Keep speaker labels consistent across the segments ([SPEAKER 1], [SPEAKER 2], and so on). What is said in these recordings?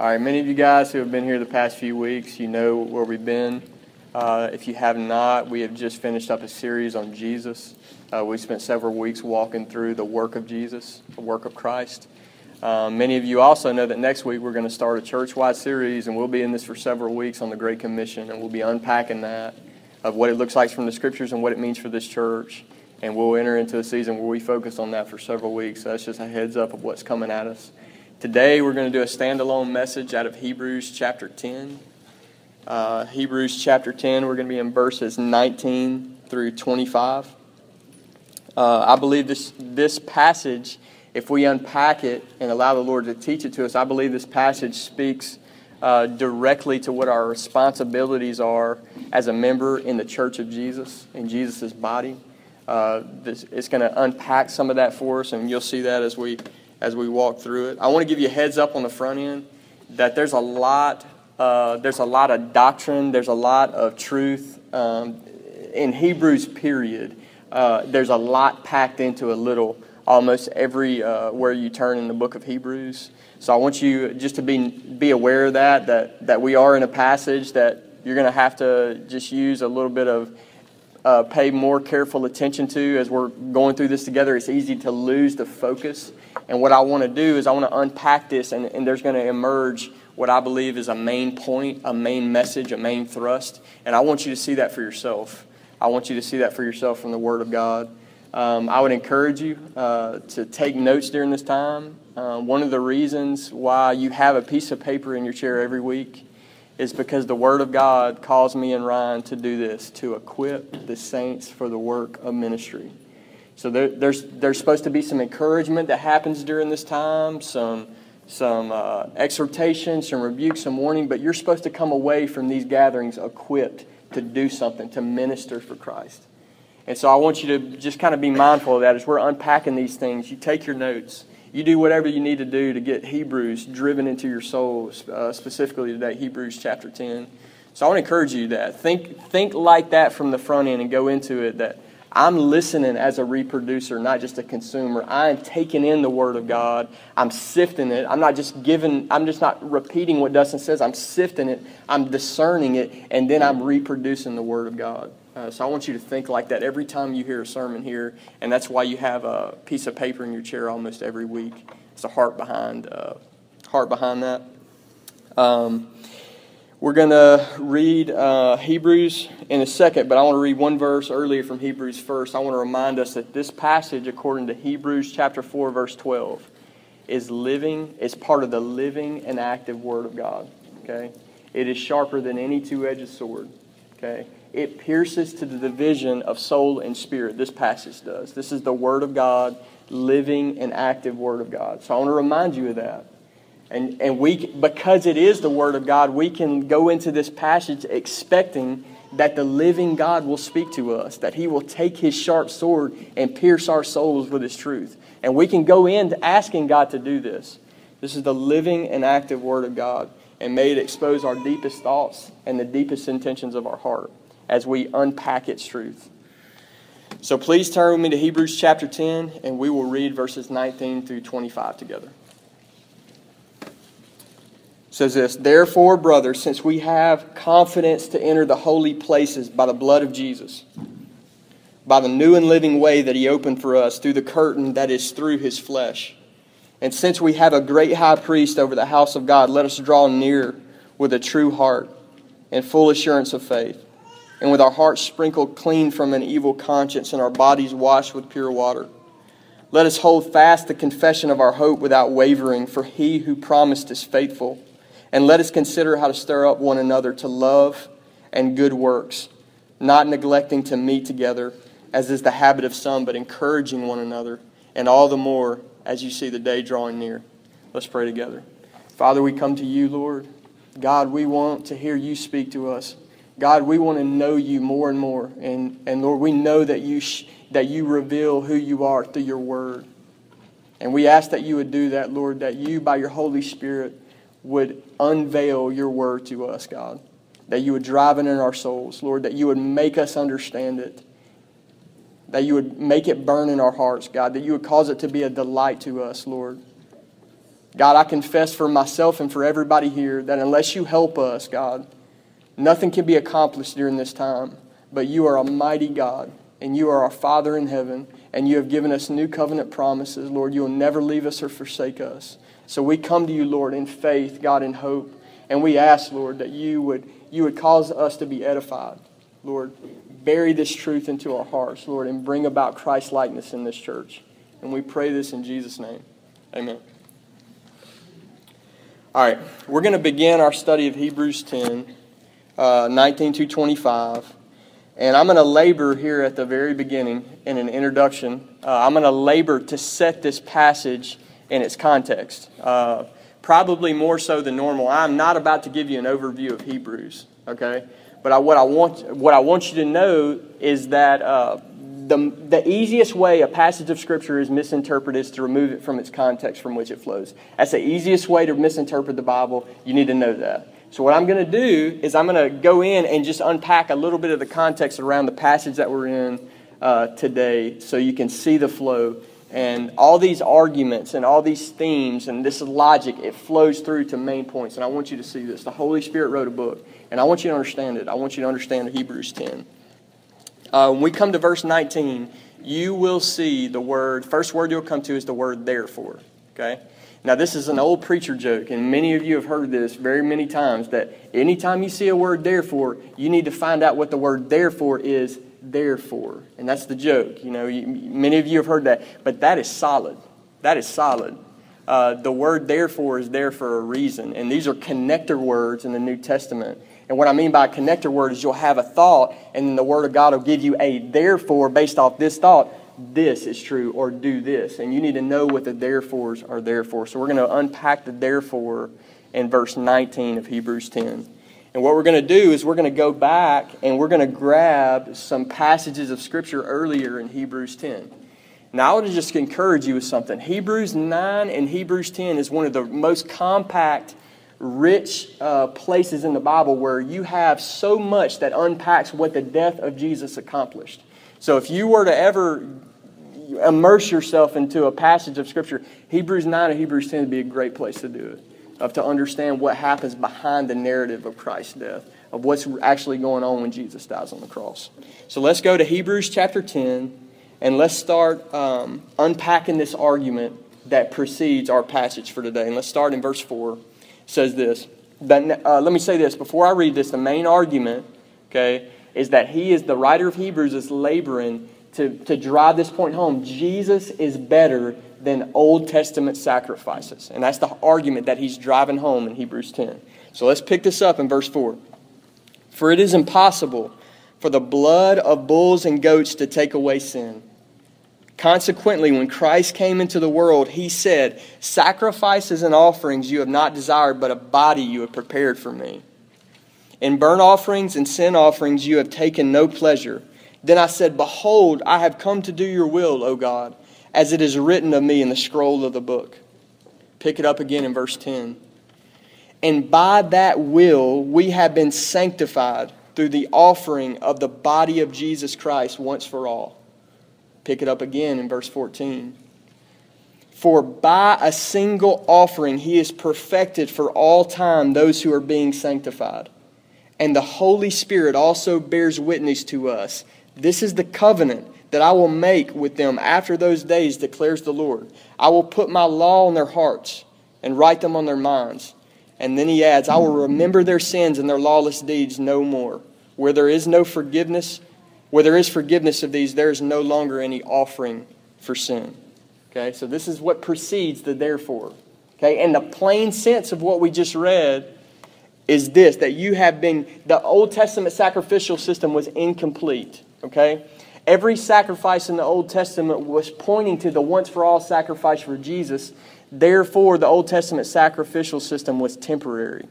[SPEAKER 1] All right, many of you guys who have been here the past few weeks, you know where we've been. Uh, if you have not, we have just finished up a series on Jesus. Uh, we spent several weeks walking through the work of Jesus, the work of Christ. Um, many of you also know that next week we're going to start a church wide series, and we'll be in this for several weeks on the Great Commission, and we'll be unpacking that of what it looks like from the scriptures and what it means for this church. And we'll enter into a season where we focus on that for several weeks. So that's just a heads up of what's coming at us. Today we're going to do a standalone message out of Hebrews chapter 10. Uh, Hebrews chapter 10, we're going to be in verses 19 through 25. Uh, I believe this, this passage, if we unpack it and allow the Lord to teach it to us, I believe this passage speaks uh, directly to what our responsibilities are as a member in the church of Jesus, in Jesus' body. Uh, this, it's going to unpack some of that for us, and you'll see that as we as we walk through it. I want to give you a heads up on the front end that there's a lot, uh, there's a lot of doctrine, there's a lot of truth um, in Hebrews. Period. Uh, there's a lot packed into a little. Almost every uh, where you turn in the book of Hebrews. So I want you just to be be aware of that. That that we are in a passage that you're going to have to just use a little bit of uh, pay more careful attention to as we're going through this together. It's easy to lose the focus. And what I want to do is I want to unpack this, and, and there's going to emerge what I believe is a main point, a main message, a main thrust. And I want you to see that for yourself. I want you to see that for yourself from the Word of God. Um, I would encourage you uh, to take notes during this time. Uh, one of the reasons why you have a piece of paper in your chair every week is because the Word of God calls me and Ryan to do this, to equip the saints for the work of ministry. So there, there's, there's supposed to be some encouragement that happens during this time, some, some uh, exhortation, some rebuke, some warning, but you're supposed to come away from these gatherings equipped to do something, to minister for Christ. And so I want you to just kind of be mindful of that as we're unpacking these things. You take your notes you do whatever you need to do to get Hebrews driven into your soul, uh, specifically today, Hebrews chapter 10. So I want to encourage you that. Think, think like that from the front end and go into it that I'm listening as a reproducer, not just a consumer. I'm taking in the Word of God. I'm sifting it. I'm not just giving, I'm just not repeating what Dustin says. I'm sifting it. I'm discerning it, and then I'm reproducing the Word of God. Uh, so I want you to think like that every time you hear a sermon here, and that's why you have a piece of paper in your chair almost every week. It's the heart behind uh, heart behind that. Um, we're going to read uh, Hebrews in a second, but I want to read one verse earlier from Hebrews first. I want to remind us that this passage, according to Hebrews chapter 4, verse 12, is living, is part of the living and active Word of God. Okay? It is sharper than any two edged sword. Okay? it pierces to the division of soul and spirit. This passage does. This is the Word of God, living and active Word of God. So I want to remind you of that. And, and we, because it is the Word of God, we can go into this passage expecting that the living God will speak to us, that He will take His sharp sword and pierce our souls with His truth. And we can go in asking God to do this. This is the living and active Word of God. And may it expose our deepest thoughts and the deepest intentions of our heart as we unpack its truth. So please turn with me to Hebrews chapter 10, and we will read verses 19 through 25 together. Says this Therefore, brothers, since we have confidence to enter the holy places by the blood of Jesus, by the new and living way that he opened for us through the curtain that is through his flesh. And since we have a great high priest over the house of God, let us draw near with a true heart and full assurance of faith and with our hearts sprinkled clean from an evil conscience and our bodies washed with pure water. Let us hold fast the confession of our hope without wavering, for he who promised is faithful. And let us consider how to stir up one another to love and good works, not neglecting to meet together, as is the habit of some, but encouraging one another, and all the more as you see the day drawing near. Let's pray together. Father, we come to you, Lord. God, we want to hear you speak to us. God, we want to know you more and more. And, and Lord, we know that you, sh- that you reveal who you are through your word. And we ask that you would do that, Lord, that you, by your Holy Spirit, would unveil your word to us, God. That you would drive it in our souls, Lord, that you would make us understand it. That you would make it burn in our hearts, God. That you would cause it to be a delight to us, Lord. God, I confess for myself and for everybody here that unless you help us, God, nothing can be accomplished during this time. But you are a mighty God, and you are our Father in heaven, and you have given us new covenant promises. Lord, you will never leave us or forsake us. So we come to you, Lord, in faith, God, in hope. And we ask, Lord, that you would, you would cause us to be edified. Lord, bury this truth into our hearts, Lord, and bring about Christ likeness in this church. And we pray this in Jesus' name. Amen. All right, we're going to begin our study of Hebrews 10, uh, 19 to 25. And I'm going to labor here at the very beginning in an introduction. Uh, I'm going to labor to set this passage in its context, uh, probably more so than normal. I'm not about to give you an overview of Hebrews, okay? But I, what, I want, what I want you to know is that uh, the, the easiest way a passage of Scripture is misinterpreted is to remove it from its context from which it flows. That's the easiest way to misinterpret the Bible. You need to know that. So, what I'm going to do is I'm going to go in and just unpack a little bit of the context around the passage that we're in uh, today so you can see the flow. And all these arguments and all these themes and this logic, it flows through to main points. And I want you to see this. The Holy Spirit wrote a book, and I want you to understand it. I want you to understand Hebrews 10. Uh, when we come to verse 19, you will see the word, first word you'll come to is the word therefore. Okay? Now, this is an old preacher joke, and many of you have heard this very many times that anytime you see a word therefore, you need to find out what the word therefore is therefore. And that's the joke. You know, you, many of you have heard that, but that is solid. That is solid. Uh, the word therefore is there for a reason, and these are connector words in the New Testament. And what I mean by connector word is you'll have a thought, and then the Word of God will give you a therefore based off this thought. This is true, or do this. And you need to know what the therefores are there for. So we're going to unpack the therefore in verse 19 of Hebrews 10. And what we're going to do is we're going to go back and we're going to grab some passages of Scripture earlier in Hebrews 10. Now, I want to just encourage you with something. Hebrews 9 and Hebrews 10 is one of the most compact rich uh, places in the Bible where you have so much that unpacks what the death of Jesus accomplished. So if you were to ever immerse yourself into a passage of Scripture, Hebrews 9 and Hebrews 10 would be a great place to do it, of to understand what happens behind the narrative of Christ's death, of what's actually going on when Jesus dies on the cross. So let's go to Hebrews chapter 10, and let's start um, unpacking this argument that precedes our passage for today. And let's start in verse 4 says this. That, uh, let me say this before I read this. The main argument, okay, is that he is the writer of Hebrews is laboring to, to drive this point home. Jesus is better than Old Testament sacrifices. And that's the argument that he's driving home in Hebrews 10. So let's pick this up in verse 4. For it is impossible for the blood of bulls and goats to take away sin. Consequently, when Christ came into the world, he said, Sacrifices and offerings you have not desired, but a body you have prepared for me. In burnt offerings and sin offerings you have taken no pleasure. Then I said, Behold, I have come to do your will, O God, as it is written of me in the scroll of the book. Pick it up again in verse 10. And by that will we have been sanctified through the offering of the body of Jesus Christ once for all. Pick it up again in verse 14. For by a single offering he has perfected for all time those who are being sanctified. And the Holy Spirit also bears witness to us. This is the covenant that I will make with them after those days, declares the Lord. I will put my law on their hearts and write them on their minds. And then he adds, I will remember their sins and their lawless deeds no more. Where there is no forgiveness, where there is forgiveness of these, there is no longer any offering for sin. Okay, so this is what precedes the therefore. Okay, and the plain sense of what we just read is this that you have been, the Old Testament sacrificial system was incomplete. Okay? Every sacrifice in the Old Testament was pointing to the once for all sacrifice for Jesus. Therefore, the Old Testament sacrificial system was temporary.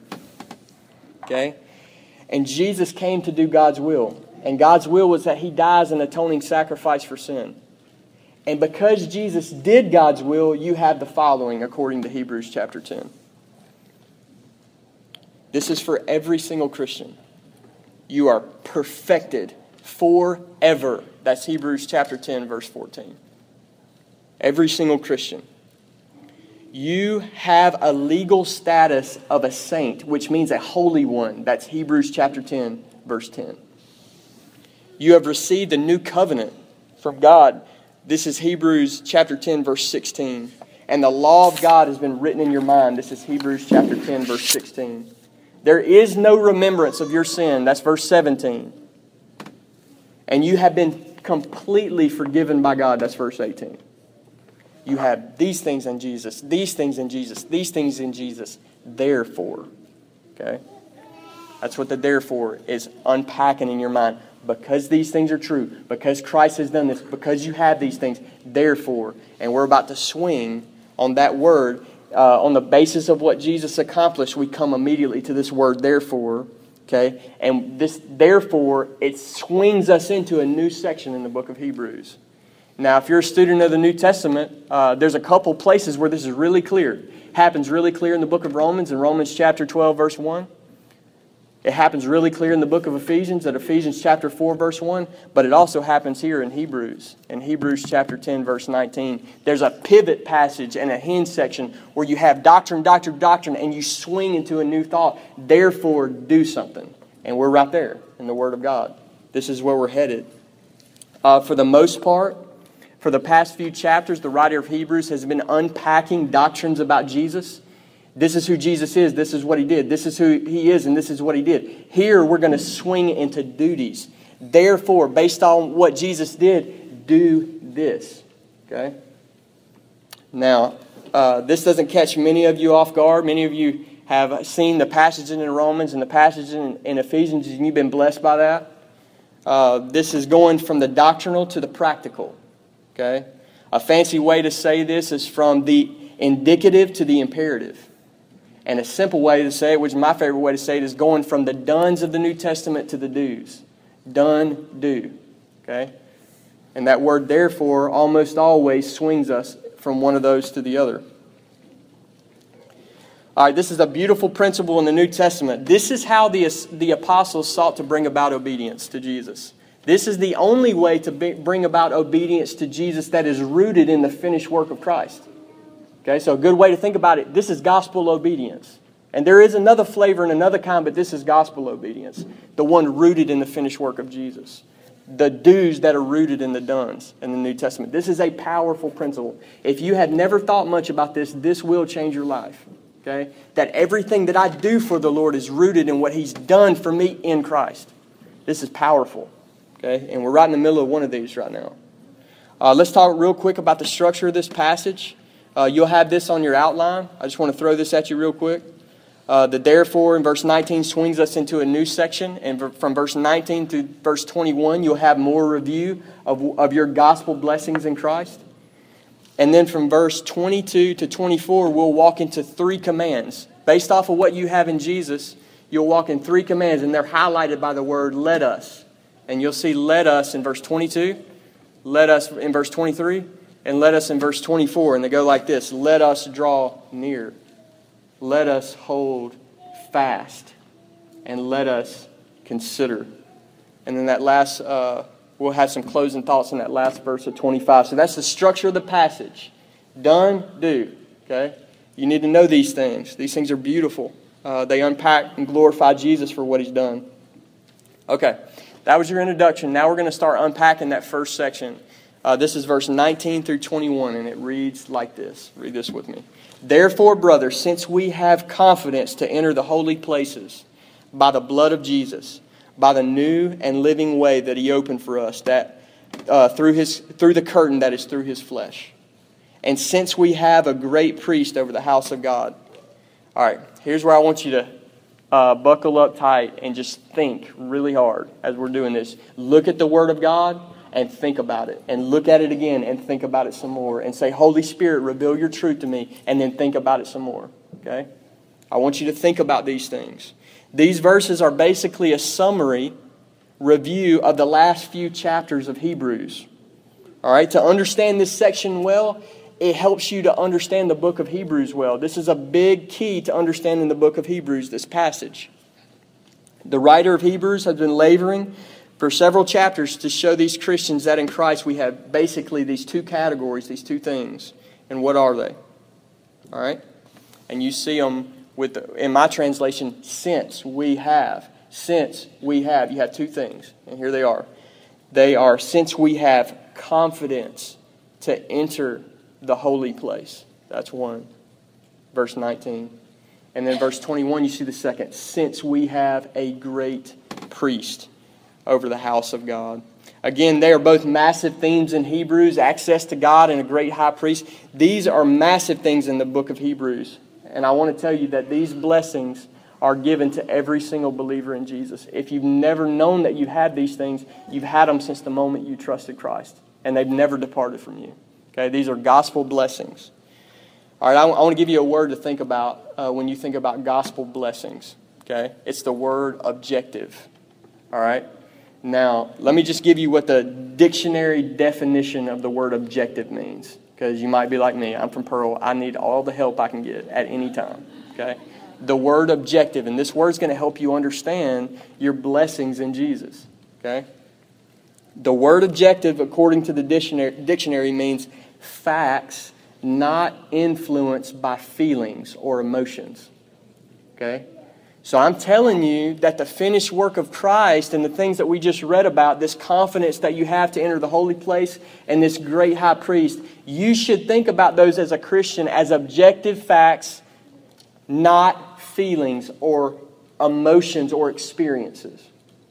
[SPEAKER 1] Okay? And Jesus came to do God's will. And God's will was that he dies an atoning sacrifice for sin. And because Jesus did God's will, you have the following according to Hebrews chapter 10. This is for every single Christian. You are perfected forever. That's Hebrews chapter 10, verse 14. Every single Christian. You have a legal status of a saint, which means a holy one. That's Hebrews chapter 10, verse 10. You have received a new covenant from God. This is Hebrews chapter 10, verse 16. And the law of God has been written in your mind. This is Hebrews chapter 10, verse 16. There is no remembrance of your sin. That's verse 17. And you have been completely forgiven by God. That's verse 18. You have these things in Jesus, these things in Jesus, these things in Jesus. Therefore, okay? That's what the therefore is unpacking in your mind. Because these things are true, because Christ has done this, because you have these things, therefore. And we're about to swing on that word. Uh, on the basis of what Jesus accomplished, we come immediately to this word, therefore. Okay? And this, therefore, it swings us into a new section in the book of Hebrews. Now, if you're a student of the New Testament, uh, there's a couple places where this is really clear. Happens really clear in the book of Romans, in Romans chapter 12, verse 1. It happens really clear in the book of Ephesians, at Ephesians chapter 4, verse 1, but it also happens here in Hebrews, in Hebrews chapter 10, verse 19. There's a pivot passage and a hinge section where you have doctrine, doctrine, doctrine, and you swing into a new thought. Therefore, do something. And we're right there in the Word of God. This is where we're headed. Uh, for the most part, for the past few chapters, the writer of Hebrews has been unpacking doctrines about Jesus. This is who Jesus is. This is what he did. This is who he is, and this is what he did. Here, we're going to swing into duties. Therefore, based on what Jesus did, do this. Okay? Now, uh, this doesn't catch many of you off guard. Many of you have seen the passages in Romans and the passages in, in Ephesians, and you've been blessed by that. Uh, this is going from the doctrinal to the practical. Okay? A fancy way to say this is from the indicative to the imperative. And a simple way to say it, which is my favorite way to say it, is going from the duns of the New Testament to the do's. Done, do. Okay? And that word, therefore, almost always swings us from one of those to the other. All right, this is a beautiful principle in the New Testament. This is how the, the apostles sought to bring about obedience to Jesus. This is the only way to be, bring about obedience to Jesus that is rooted in the finished work of Christ. Okay, so a good way to think about it this is gospel obedience. And there is another flavor and another kind, but this is gospel obedience, the one rooted in the finished work of Jesus. The do's that are rooted in the dones in the New Testament. This is a powerful principle. If you had never thought much about this, this will change your life. Okay? That everything that I do for the Lord is rooted in what He's done for me in Christ. This is powerful. Okay? And we're right in the middle of one of these right now. Uh, let's talk real quick about the structure of this passage. Uh, you'll have this on your outline. I just want to throw this at you real quick. Uh, the therefore in verse 19 swings us into a new section. And from verse 19 to verse 21, you'll have more review of, of your gospel blessings in Christ. And then from verse 22 to 24, we'll walk into three commands. Based off of what you have in Jesus, you'll walk in three commands, and they're highlighted by the word let us. And you'll see let us in verse 22, let us in verse 23, and let us in verse 24. And they go like this Let us draw near. Let us hold fast. And let us consider. And then that last, uh, we'll have some closing thoughts in that last verse of 25. So that's the structure of the passage. Done, do. Okay? You need to know these things. These things are beautiful. Uh, they unpack and glorify Jesus for what he's done. Okay, that was your introduction. Now we're going to start unpacking that first section. Uh, this is verse 19 through 21, and it reads like this. Read this with me. Therefore, brothers, since we have confidence to enter the holy places by the blood of Jesus, by the new and living way that He opened for us, that uh, through His through the curtain that is through His flesh, and since we have a great priest over the house of God. All right, here's where I want you to uh, buckle up tight and just think really hard as we're doing this. Look at the Word of God and think about it and look at it again and think about it some more and say, Holy Spirit, reveal your truth to me and then think about it some more. Okay? I want you to think about these things. These verses are basically a summary review of the last few chapters of Hebrews. All right, to understand this section well, it helps you to understand the book of Hebrews well. This is a big key to understanding the book of Hebrews, this passage. The writer of Hebrews has been laboring for several chapters to show these Christians that in Christ we have basically these two categories, these two things. And what are they? All right? And you see them with, in my translation, since we have. Since we have. You have two things, and here they are. They are since we have confidence to enter the holy place. That's one. Verse 19. And then verse 21, you see the second. Since we have a great priest over the house of God. Again, they are both massive themes in Hebrews access to God and a great high priest. These are massive things in the book of Hebrews. And I want to tell you that these blessings are given to every single believer in Jesus. If you've never known that you had these things, you've had them since the moment you trusted Christ, and they've never departed from you. Okay, these are gospel blessings. All right, I, I want to give you a word to think about uh, when you think about gospel blessings. Okay, it's the word objective. All right. Now, let me just give you what the dictionary definition of the word objective means. Because you might be like me. I'm from Pearl. I need all the help I can get at any time. Okay? The word objective, and this word's going to help you understand your blessings in Jesus. Okay? The word objective, according to the dictionary, dictionary means facts not influenced by feelings or emotions. Okay? So I'm telling you that the finished work of Christ and the things that we just read about, this confidence that you have to enter the holy place and this great high priest, you should think about those as a Christian as objective facts, not feelings or emotions or experiences.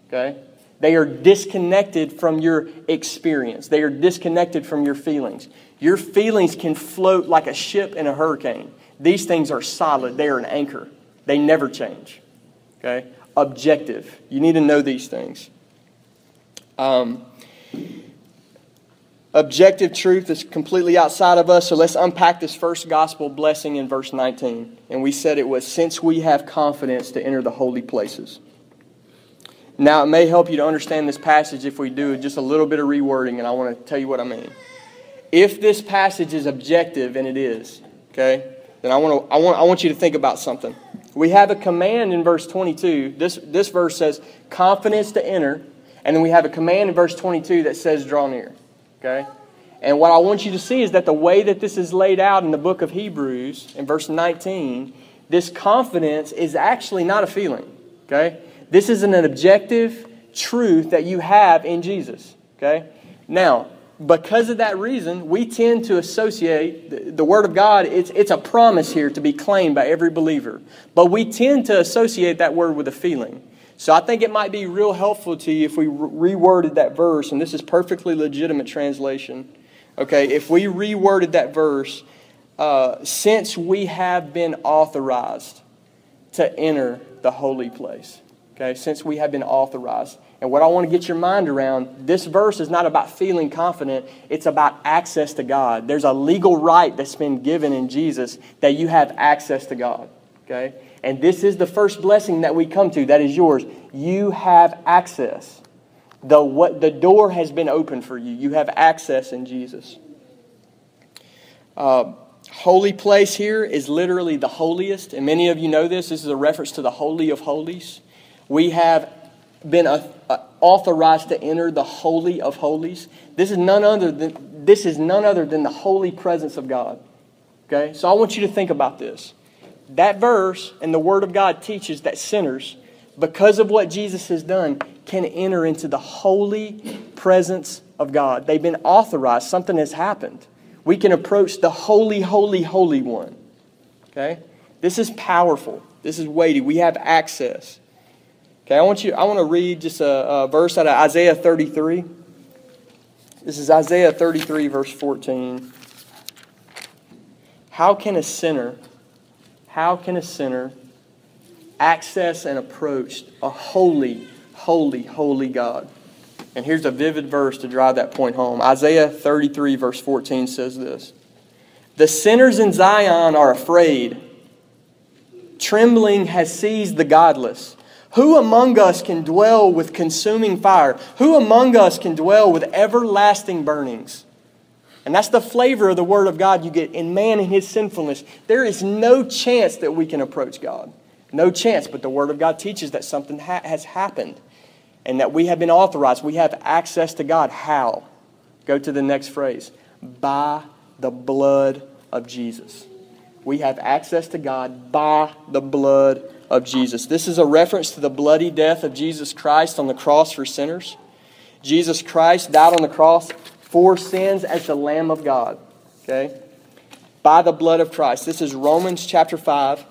[SPEAKER 1] Okay? They are disconnected from your experience. They are disconnected from your feelings. Your feelings can float like a ship in a hurricane. These things are solid, they are an anchor, they never change. Okay? Objective. You need to know these things. Um, objective truth is completely outside of us, so let's unpack this first gospel blessing in verse 19. And we said it was since we have confidence to enter the holy places. Now, it may help you to understand this passage if we do just a little bit of rewording, and I want to tell you what I mean. If this passage is objective, and it is, okay, then I want, to, I want, I want you to think about something. We have a command in verse 22. This, this verse says, confidence to enter. And then we have a command in verse 22 that says, draw near. Okay? And what I want you to see is that the way that this is laid out in the book of Hebrews, in verse 19, this confidence is actually not a feeling. Okay? This is an objective truth that you have in Jesus. Okay? Now, because of that reason, we tend to associate the, Word of God, it's, it's a promise here to be claimed by every believer. But we tend to associate that word with a feeling. So I think it might be real helpful to you if we re- reworded that verse, and this is perfectly legitimate translation. Okay, if we reworded that verse, uh, since we have been authorized to enter the holy place. Okay, since we have been authorized. And what I want to get your mind around, this verse is not about feeling confident, it's about access to God. There's a legal right that's been given in Jesus that you have access to God. Okay? And this is the first blessing that we come to that is yours. You have access. The, what, the door has been opened for you. You have access in Jesus. Uh, holy place here is literally the holiest. And many of you know this. This is a reference to the Holy of Holies. We have been authorized to enter the holy of holies. This is none other than this is none other than the holy presence of God. Okay? So I want you to think about this. That verse and the word of God teaches that sinners because of what Jesus has done can enter into the holy presence of God. They've been authorized, something has happened. We can approach the holy holy holy one. Okay? This is powerful. This is weighty. We have access. Okay, I want you. I want to read just a, a verse out of Isaiah 33. This is Isaiah 33, verse 14. How can a sinner, how can a sinner access and approach a holy, holy, holy God? And here's a vivid verse to drive that point home. Isaiah 33, verse 14 says this The sinners in Zion are afraid. Trembling has seized the godless. Who among us can dwell with consuming fire? Who among us can dwell with everlasting burnings? And that's the flavor of the Word of God you get in man and his sinfulness. There is no chance that we can approach God. No chance, but the Word of God teaches that something ha- has happened and that we have been authorized. We have access to God. How? Go to the next phrase by the blood of Jesus. We have access to God by the blood of Jesus. This is a reference to the bloody death of Jesus Christ on the cross for sinners. Jesus Christ died on the cross for sins as the Lamb of God. Okay? By the blood of Christ. This is Romans chapter 5.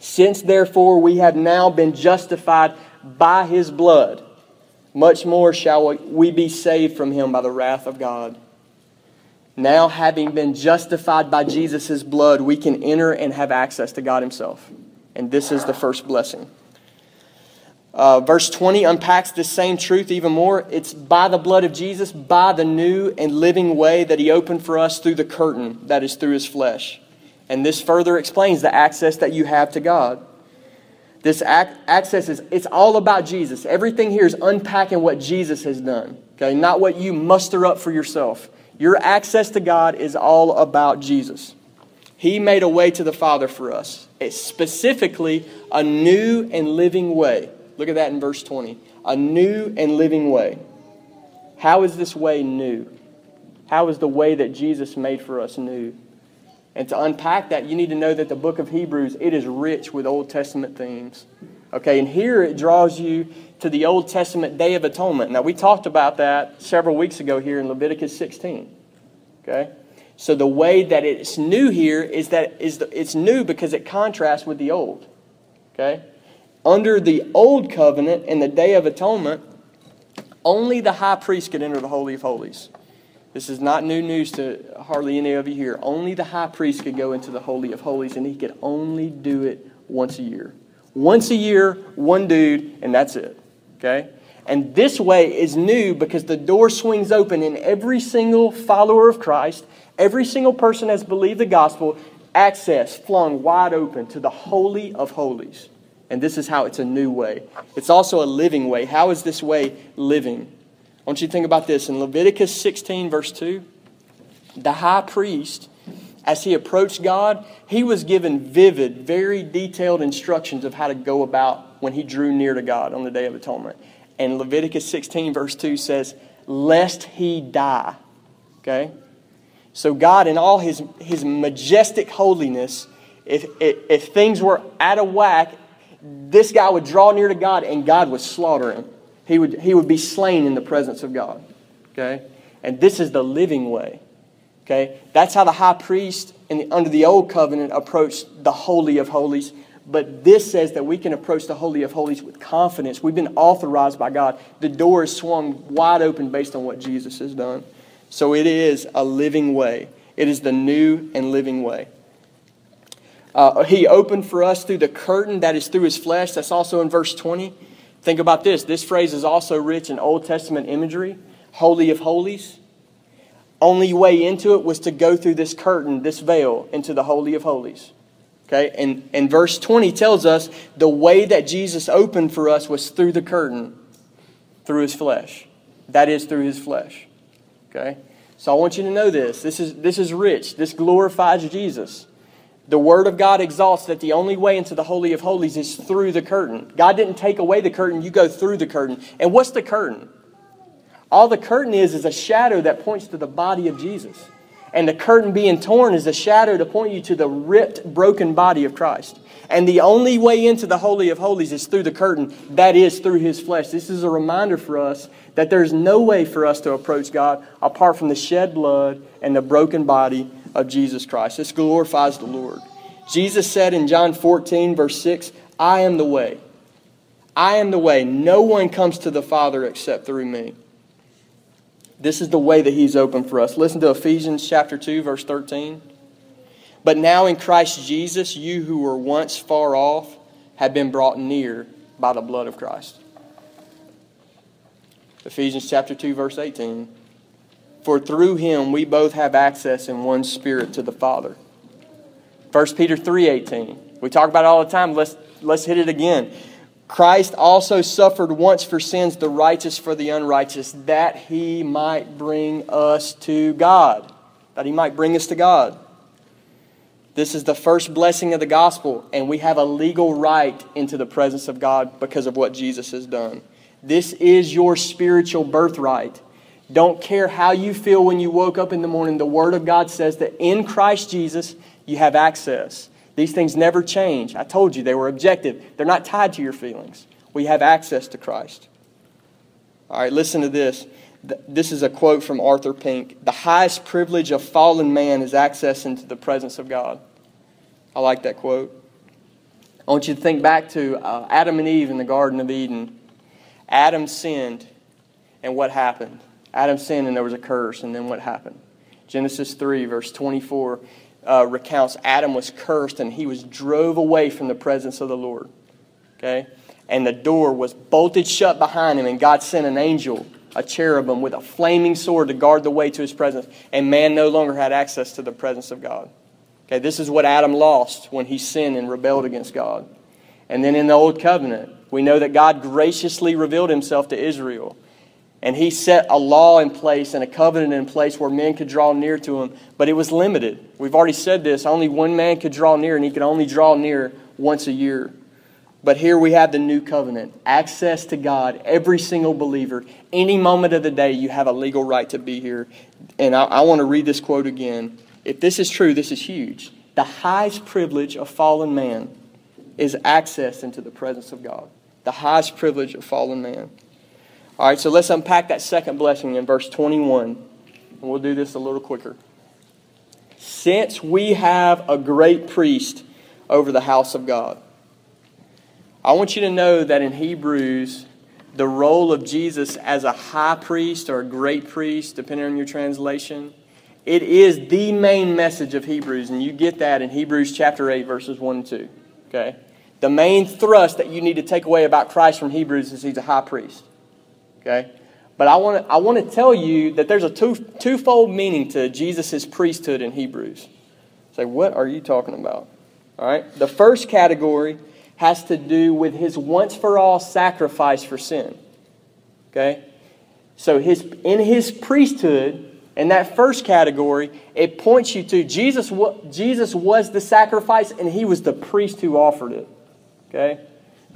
[SPEAKER 1] Since therefore we have now been justified by his blood, much more shall we be saved from him by the wrath of God. Now, having been justified by Jesus' blood, we can enter and have access to God himself. And this is the first blessing. Uh, verse 20 unpacks this same truth even more. It's by the blood of Jesus, by the new and living way that he opened for us through the curtain that is through his flesh. And this further explains the access that you have to God. This ac- access is it's all about Jesus. Everything here is unpacking what Jesus has done. Okay, not what you muster up for yourself. Your access to God is all about Jesus. He made a way to the Father for us. Specifically a new and living way. Look at that in verse 20. A new and living way. How is this way new? How is the way that Jesus made for us new? And to unpack that, you need to know that the book of Hebrews, it is rich with Old Testament themes. Okay, and here it draws you to the Old Testament Day of Atonement. Now, we talked about that several weeks ago here in Leviticus 16. Okay? So the way that it's new here is that is it's new because it contrasts with the old. Okay? Under the old covenant and the Day of Atonement, only the high priest could enter the Holy of Holies. This is not new news to hardly any of you here. Only the high priest could go into the Holy of Holies, and he could only do it once a year. Once a year, one dude, and that's it. Okay? And this way is new because the door swings open in every single follower of Christ Every single person has believed the gospel, access flung wide open to the Holy of Holies. And this is how it's a new way. It's also a living way. How is this way living? I want you to think about this. In Leviticus 16, verse 2, the high priest, as he approached God, he was given vivid, very detailed instructions of how to go about when he drew near to God on the Day of Atonement. And Leviticus 16, verse 2 says, Lest he die. Okay? So, God, in all his, his majestic holiness, if, if, if things were out of whack, this guy would draw near to God and God would slaughter him. He would, he would be slain in the presence of God. Okay? And this is the living way. Okay? That's how the high priest the, under the old covenant approached the Holy of Holies. But this says that we can approach the Holy of Holies with confidence. We've been authorized by God. The door is swung wide open based on what Jesus has done. So it is a living way. It is the new and living way. Uh, he opened for us through the curtain that is through his flesh. That's also in verse 20. Think about this. This phrase is also rich in Old Testament imagery Holy of Holies. Only way into it was to go through this curtain, this veil, into the Holy of Holies. Okay? And, and verse 20 tells us the way that Jesus opened for us was through the curtain, through his flesh. That is through his flesh. Okay? So I want you to know this. This is, this is rich. This glorifies Jesus. The Word of God exalts that the only way into the Holy of Holies is through the curtain. God didn't take away the curtain, you go through the curtain. And what's the curtain? All the curtain is is a shadow that points to the body of Jesus. And the curtain being torn is a shadow to point you to the ripped, broken body of Christ. And the only way into the Holy of Holies is through the curtain, that is, through His flesh. This is a reminder for us that there's no way for us to approach God apart from the shed blood and the broken body of Jesus Christ. This glorifies the Lord. Jesus said in John 14, verse 6, I am the way. I am the way. No one comes to the Father except through me. This is the way that He's opened for us. Listen to Ephesians chapter 2, verse 13. But now in Christ Jesus, you who were once far off have been brought near by the blood of Christ. Ephesians chapter 2 verse 18. For through him we both have access in one spirit to the Father. 1 Peter 3:18. We talk about it all the time. Let's let's hit it again. Christ also suffered once for sins, the righteous for the unrighteous, that he might bring us to God. That he might bring us to God. This is the first blessing of the gospel, and we have a legal right into the presence of God because of what Jesus has done. This is your spiritual birthright. Don't care how you feel when you woke up in the morning. The Word of God says that in Christ Jesus, You have access. These things never change. I told you they were objective, they're not tied to your feelings. We have access to Christ. All right, listen to this. This is a quote from Arthur Pink. The highest privilege of fallen man is access into the presence of God. I like that quote. I want you to think back to uh, Adam and Eve in the Garden of Eden. Adam sinned, and what happened? Adam sinned, and there was a curse, and then what happened? Genesis 3, verse 24, uh, recounts Adam was cursed, and he was drove away from the presence of the Lord. Okay? And the door was bolted shut behind him, and God sent an angel, a cherubim, with a flaming sword to guard the way to his presence, and man no longer had access to the presence of God. Okay, this is what Adam lost when he sinned and rebelled against God. And then in the Old Covenant, we know that God graciously revealed himself to Israel. And he set a law in place and a covenant in place where men could draw near to him, but it was limited. We've already said this only one man could draw near, and he could only draw near once a year. But here we have the new covenant access to God, every single believer. Any moment of the day, you have a legal right to be here. And I, I want to read this quote again. If this is true, this is huge. The highest privilege of fallen man is access into the presence of God. The highest privilege of fallen man. All right, so let's unpack that second blessing in verse 21. And we'll do this a little quicker. Since we have a great priest over the house of God. I want you to know that in Hebrews, the role of Jesus as a high priest or a great priest, depending on your translation, it is the main message of Hebrews, and you get that in Hebrews chapter 8, verses 1 and 2. Okay? The main thrust that you need to take away about Christ from Hebrews is he's a high priest. Okay? But I want to I want to tell you that there's a two, twofold meaning to Jesus' priesthood in Hebrews. Say, what are you talking about? All right? The first category has to do with his once for all sacrifice for sin. Okay? So his in his priesthood, in that first category, it points you to Jesus, Jesus was the sacrifice and he was the priest who offered it. Okay?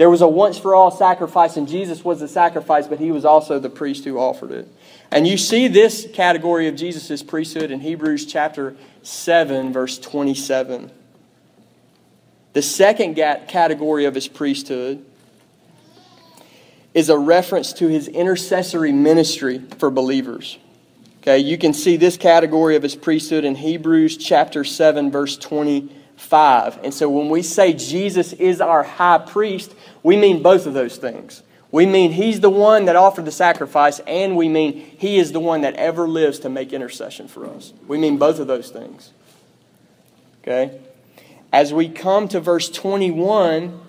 [SPEAKER 1] There was a once for all sacrifice, and Jesus was the sacrifice, but he was also the priest who offered it. And you see this category of Jesus' priesthood in Hebrews chapter 7, verse 27. The second category of his priesthood is a reference to his intercessory ministry for believers. Okay, you can see this category of his priesthood in Hebrews chapter 7, verse 25. And so when we say Jesus is our high priest, we mean both of those things. We mean he's the one that offered the sacrifice, and we mean he is the one that ever lives to make intercession for us. We mean both of those things. Okay? As we come to verse 21,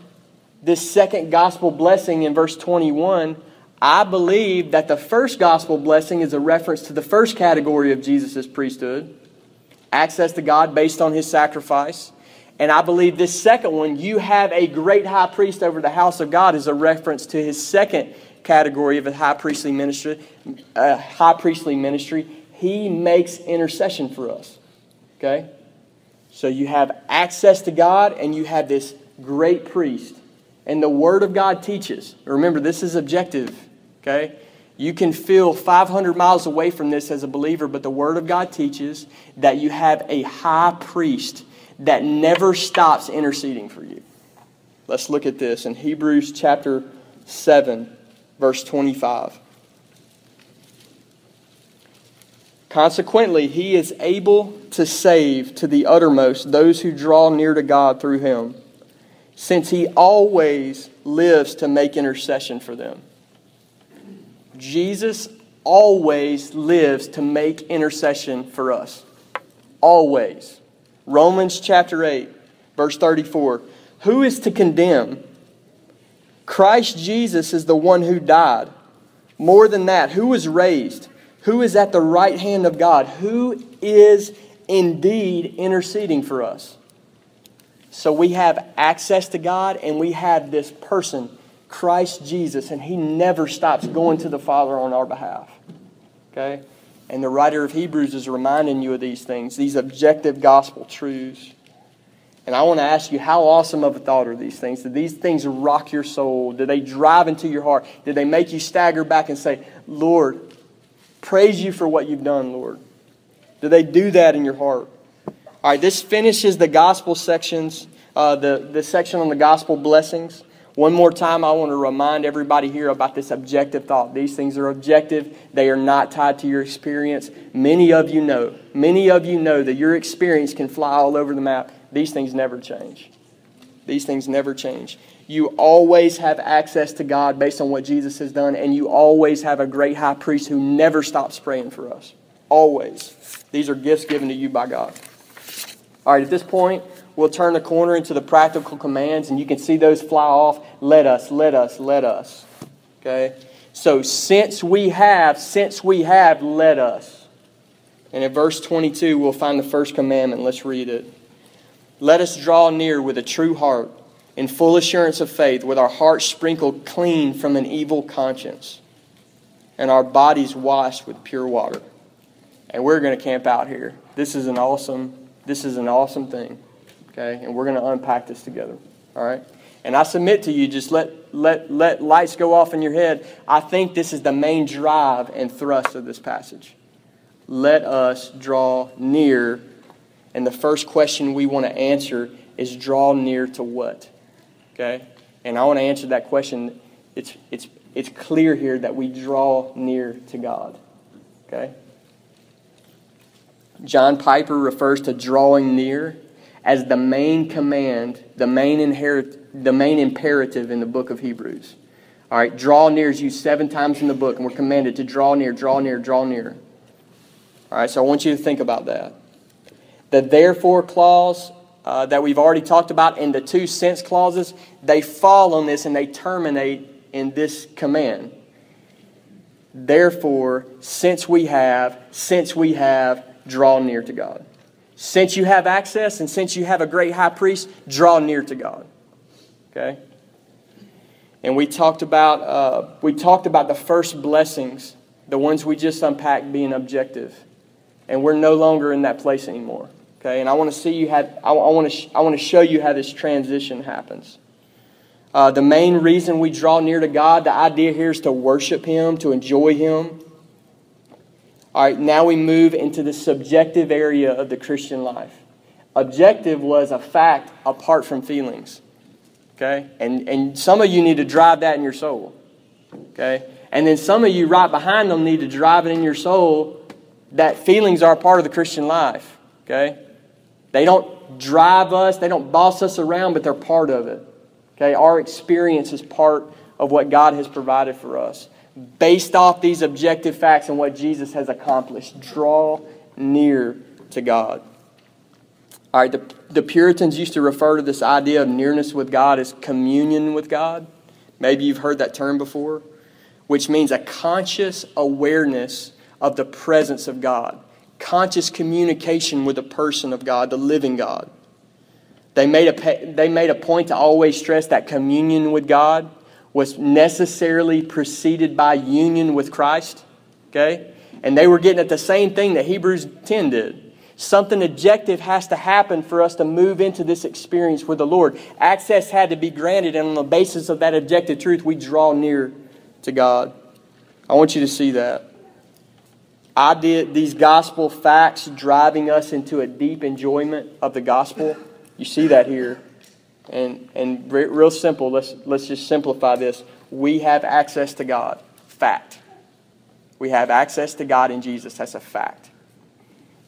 [SPEAKER 1] this second gospel blessing in verse 21, I believe that the first gospel blessing is a reference to the first category of Jesus' priesthood access to God based on his sacrifice. And I believe this second one, you have a great high priest over the house of God, is a reference to his second category of a high priestly ministry. A high priestly ministry. He makes intercession for us. Okay? So you have access to God and you have this great priest. And the Word of God teaches. Remember, this is objective. Okay? You can feel 500 miles away from this as a believer, but the Word of God teaches that you have a high priest that never stops interceding for you. Let's look at this in Hebrews chapter 7, verse 25. Consequently, he is able to save to the uttermost those who draw near to God through him, since he always lives to make intercession for them. Jesus always lives to make intercession for us. Always. Romans chapter 8, verse 34. Who is to condemn? Christ Jesus is the one who died. More than that, who was raised? Who is at the right hand of God? Who is indeed interceding for us? So we have access to God and we have this person Christ Jesus, and he never stops going to the Father on our behalf. Okay? And the writer of Hebrews is reminding you of these things, these objective gospel truths. And I want to ask you, how awesome of a thought are these things? Did these things rock your soul? Did they drive into your heart? Did they make you stagger back and say, Lord, praise you for what you've done, Lord? Do they do that in your heart? All right, this finishes the gospel sections, uh, the, the section on the gospel blessings. One more time, I want to remind everybody here about this objective thought. These things are objective, they are not tied to your experience. Many of you know, many of you know that your experience can fly all over the map. These things never change. These things never change. You always have access to God based on what Jesus has done, and you always have a great high priest who never stops praying for us. Always. These are gifts given to you by God. All right, at this point, we'll turn the corner into the practical commands, and you can see those fly off. Let us, let us, let us. Okay? So, since we have, since we have, let us. And in verse 22, we'll find the first commandment. Let's read it. Let us draw near with a true heart, in full assurance of faith, with our hearts sprinkled clean from an evil conscience, and our bodies washed with pure water. And we're going to camp out here. This is an awesome this is an awesome thing. Okay? And we're going to unpack this together. All right? And I submit to you, just let, let, let lights go off in your head. I think this is the main drive and thrust of this passage. Let us draw near. And the first question we want to answer is draw near to what? Okay? And I want to answer that question. It's, it's, it's clear here that we draw near to God. Okay? John Piper refers to drawing near as the main command, the main, inherit, the main imperative in the book of Hebrews. All right, draw near is used seven times in the book, and we're commanded to draw near, draw near, draw near. All right, so I want you to think about that. The therefore clause uh, that we've already talked about and the two since clauses, they fall on this and they terminate in this command. Therefore, since we have, since we have, draw near to God. Since you have access and since you have a great high priest, draw near to God. Okay? And we talked about uh, we talked about the first blessings, the ones we just unpacked being objective, and we're no longer in that place anymore. Okay, and I want to see you have I, I want to sh- I want to show you how this transition happens. Uh, the main reason we draw near to God, the idea here is to worship Him, to enjoy Him, all right, now we move into the subjective area of the Christian life. Objective was a fact apart from feelings. Okay? And, and some of you need to drive that in your soul. Okay? And then some of you right behind them need to drive it in your soul that feelings are part of the Christian life. Okay? They don't drive us, they don't boss us around, but they're part of it. Okay? Our experience is part of what God has provided for us based off these objective facts and what Jesus has accomplished. Draw near to God. All right, the, the Puritans used to refer to this idea of nearness with God as communion with God. Maybe you've heard that term before, which means a conscious awareness of the presence of God, conscious communication with the person of God, the living God. They made a, they made a point to always stress that communion with God was necessarily preceded by union with Christ. Okay? And they were getting at the same thing that Hebrews 10 did. Something objective has to happen for us to move into this experience with the Lord. Access had to be granted, and on the basis of that objective truth, we draw near to God. I want you to see that. I did these gospel facts driving us into a deep enjoyment of the gospel. You see that here. And, and real simple, let's, let's just simplify this. We have access to God. Fact. We have access to God in Jesus. That's a fact.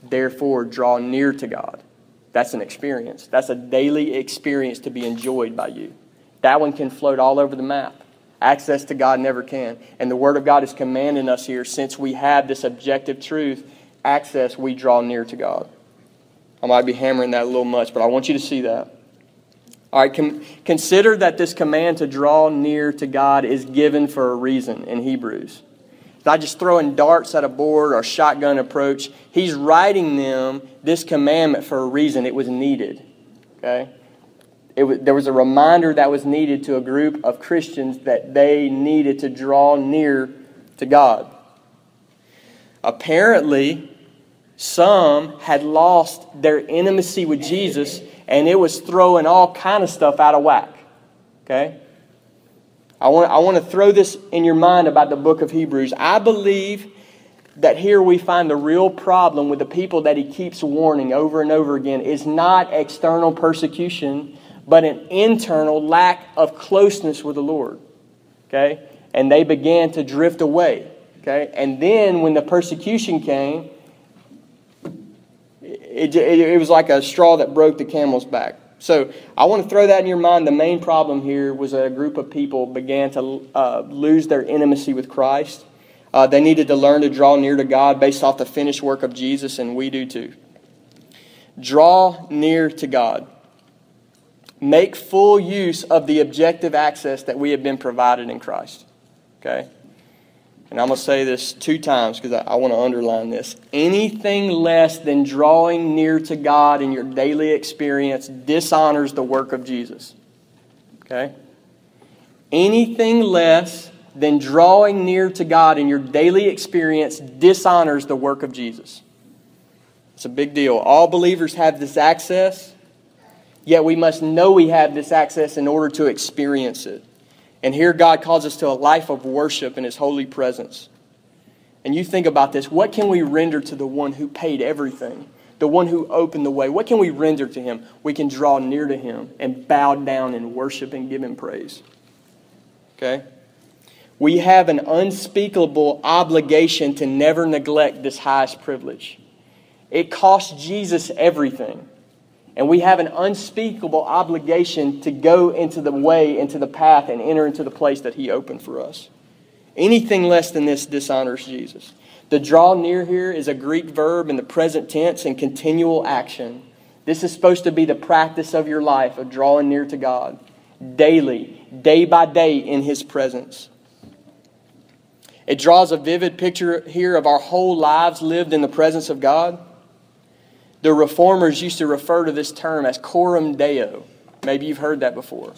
[SPEAKER 1] Therefore, draw near to God. That's an experience. That's a daily experience to be enjoyed by you. That one can float all over the map. Access to God never can. And the Word of God is commanding us here, since we have this objective truth, access, we draw near to God. I might be hammering that a little much, but I want you to see that. All right, com- consider that this command to draw near to God is given for a reason in Hebrews. Not just throwing darts at a board or shotgun approach. He's writing them this commandment for a reason. It was needed. Okay? It there was a reminder that was needed to a group of Christians that they needed to draw near to God. Apparently, some had lost their intimacy with Jesus and it was throwing all kind of stuff out of whack. Okay? I want, I want to throw this in your mind about the book of Hebrews. I believe that here we find the real problem with the people that he keeps warning over and over again is not external persecution, but an internal lack of closeness with the Lord. Okay? And they began to drift away. Okay? And then when the persecution came, it, it, it was like a straw that broke the camel's back. So I want to throw that in your mind. The main problem here was a group of people began to uh, lose their intimacy with Christ. Uh, they needed to learn to draw near to God based off the finished work of Jesus, and we do too. Draw near to God. Make full use of the objective access that we have been provided in Christ. Okay? And I'm going to say this two times because I, I want to underline this. Anything less than drawing near to God in your daily experience dishonors the work of Jesus. Okay? Anything less than drawing near to God in your daily experience dishonors the work of Jesus. It's a big deal. All believers have this access, yet we must know we have this access in order to experience it. And here God calls us to a life of worship in His holy presence. And you think about this what can we render to the one who paid everything, the one who opened the way? What can we render to Him? We can draw near to Him and bow down and worship and give Him praise. Okay? We have an unspeakable obligation to never neglect this highest privilege. It cost Jesus everything. And we have an unspeakable obligation to go into the way, into the path, and enter into the place that He opened for us. Anything less than this dishonors Jesus. The draw near here is a Greek verb in the present tense and continual action. This is supposed to be the practice of your life of drawing near to God daily, day by day in His presence. It draws a vivid picture here of our whole lives lived in the presence of God. The reformers used to refer to this term as coram deo. Maybe you've heard that before.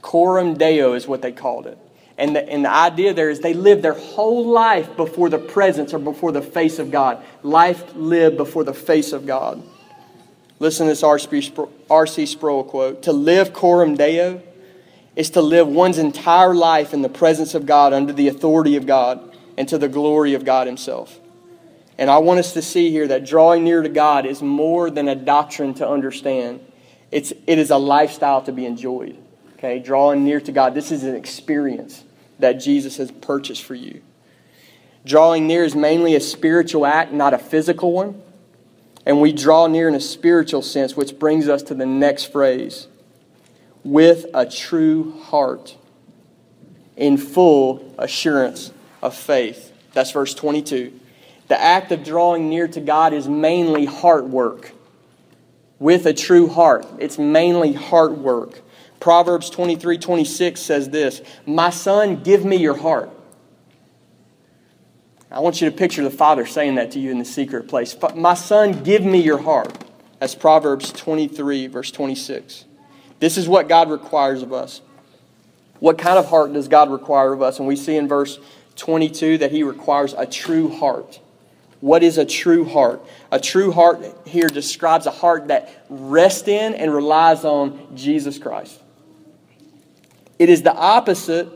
[SPEAKER 1] Coram deo is what they called it. And the, and the idea there is they lived their whole life before the presence or before the face of God. Life lived before the face of God. Listen to this R.C. Sproul quote To live coram deo is to live one's entire life in the presence of God, under the authority of God, and to the glory of God Himself. And I want us to see here that drawing near to God is more than a doctrine to understand. It's, it is a lifestyle to be enjoyed. Okay, drawing near to God. This is an experience that Jesus has purchased for you. Drawing near is mainly a spiritual act, not a physical one. And we draw near in a spiritual sense, which brings us to the next phrase with a true heart, in full assurance of faith. That's verse 22. The act of drawing near to God is mainly heart work. With a true heart. It's mainly heart work. Proverbs 23 26 says this My son, give me your heart. I want you to picture the father saying that to you in the secret place. My son, give me your heart. That's Proverbs 23, verse 26. This is what God requires of us. What kind of heart does God require of us? And we see in verse 22 that He requires a true heart. What is a true heart? A true heart here describes a heart that rests in and relies on Jesus Christ. It is the opposite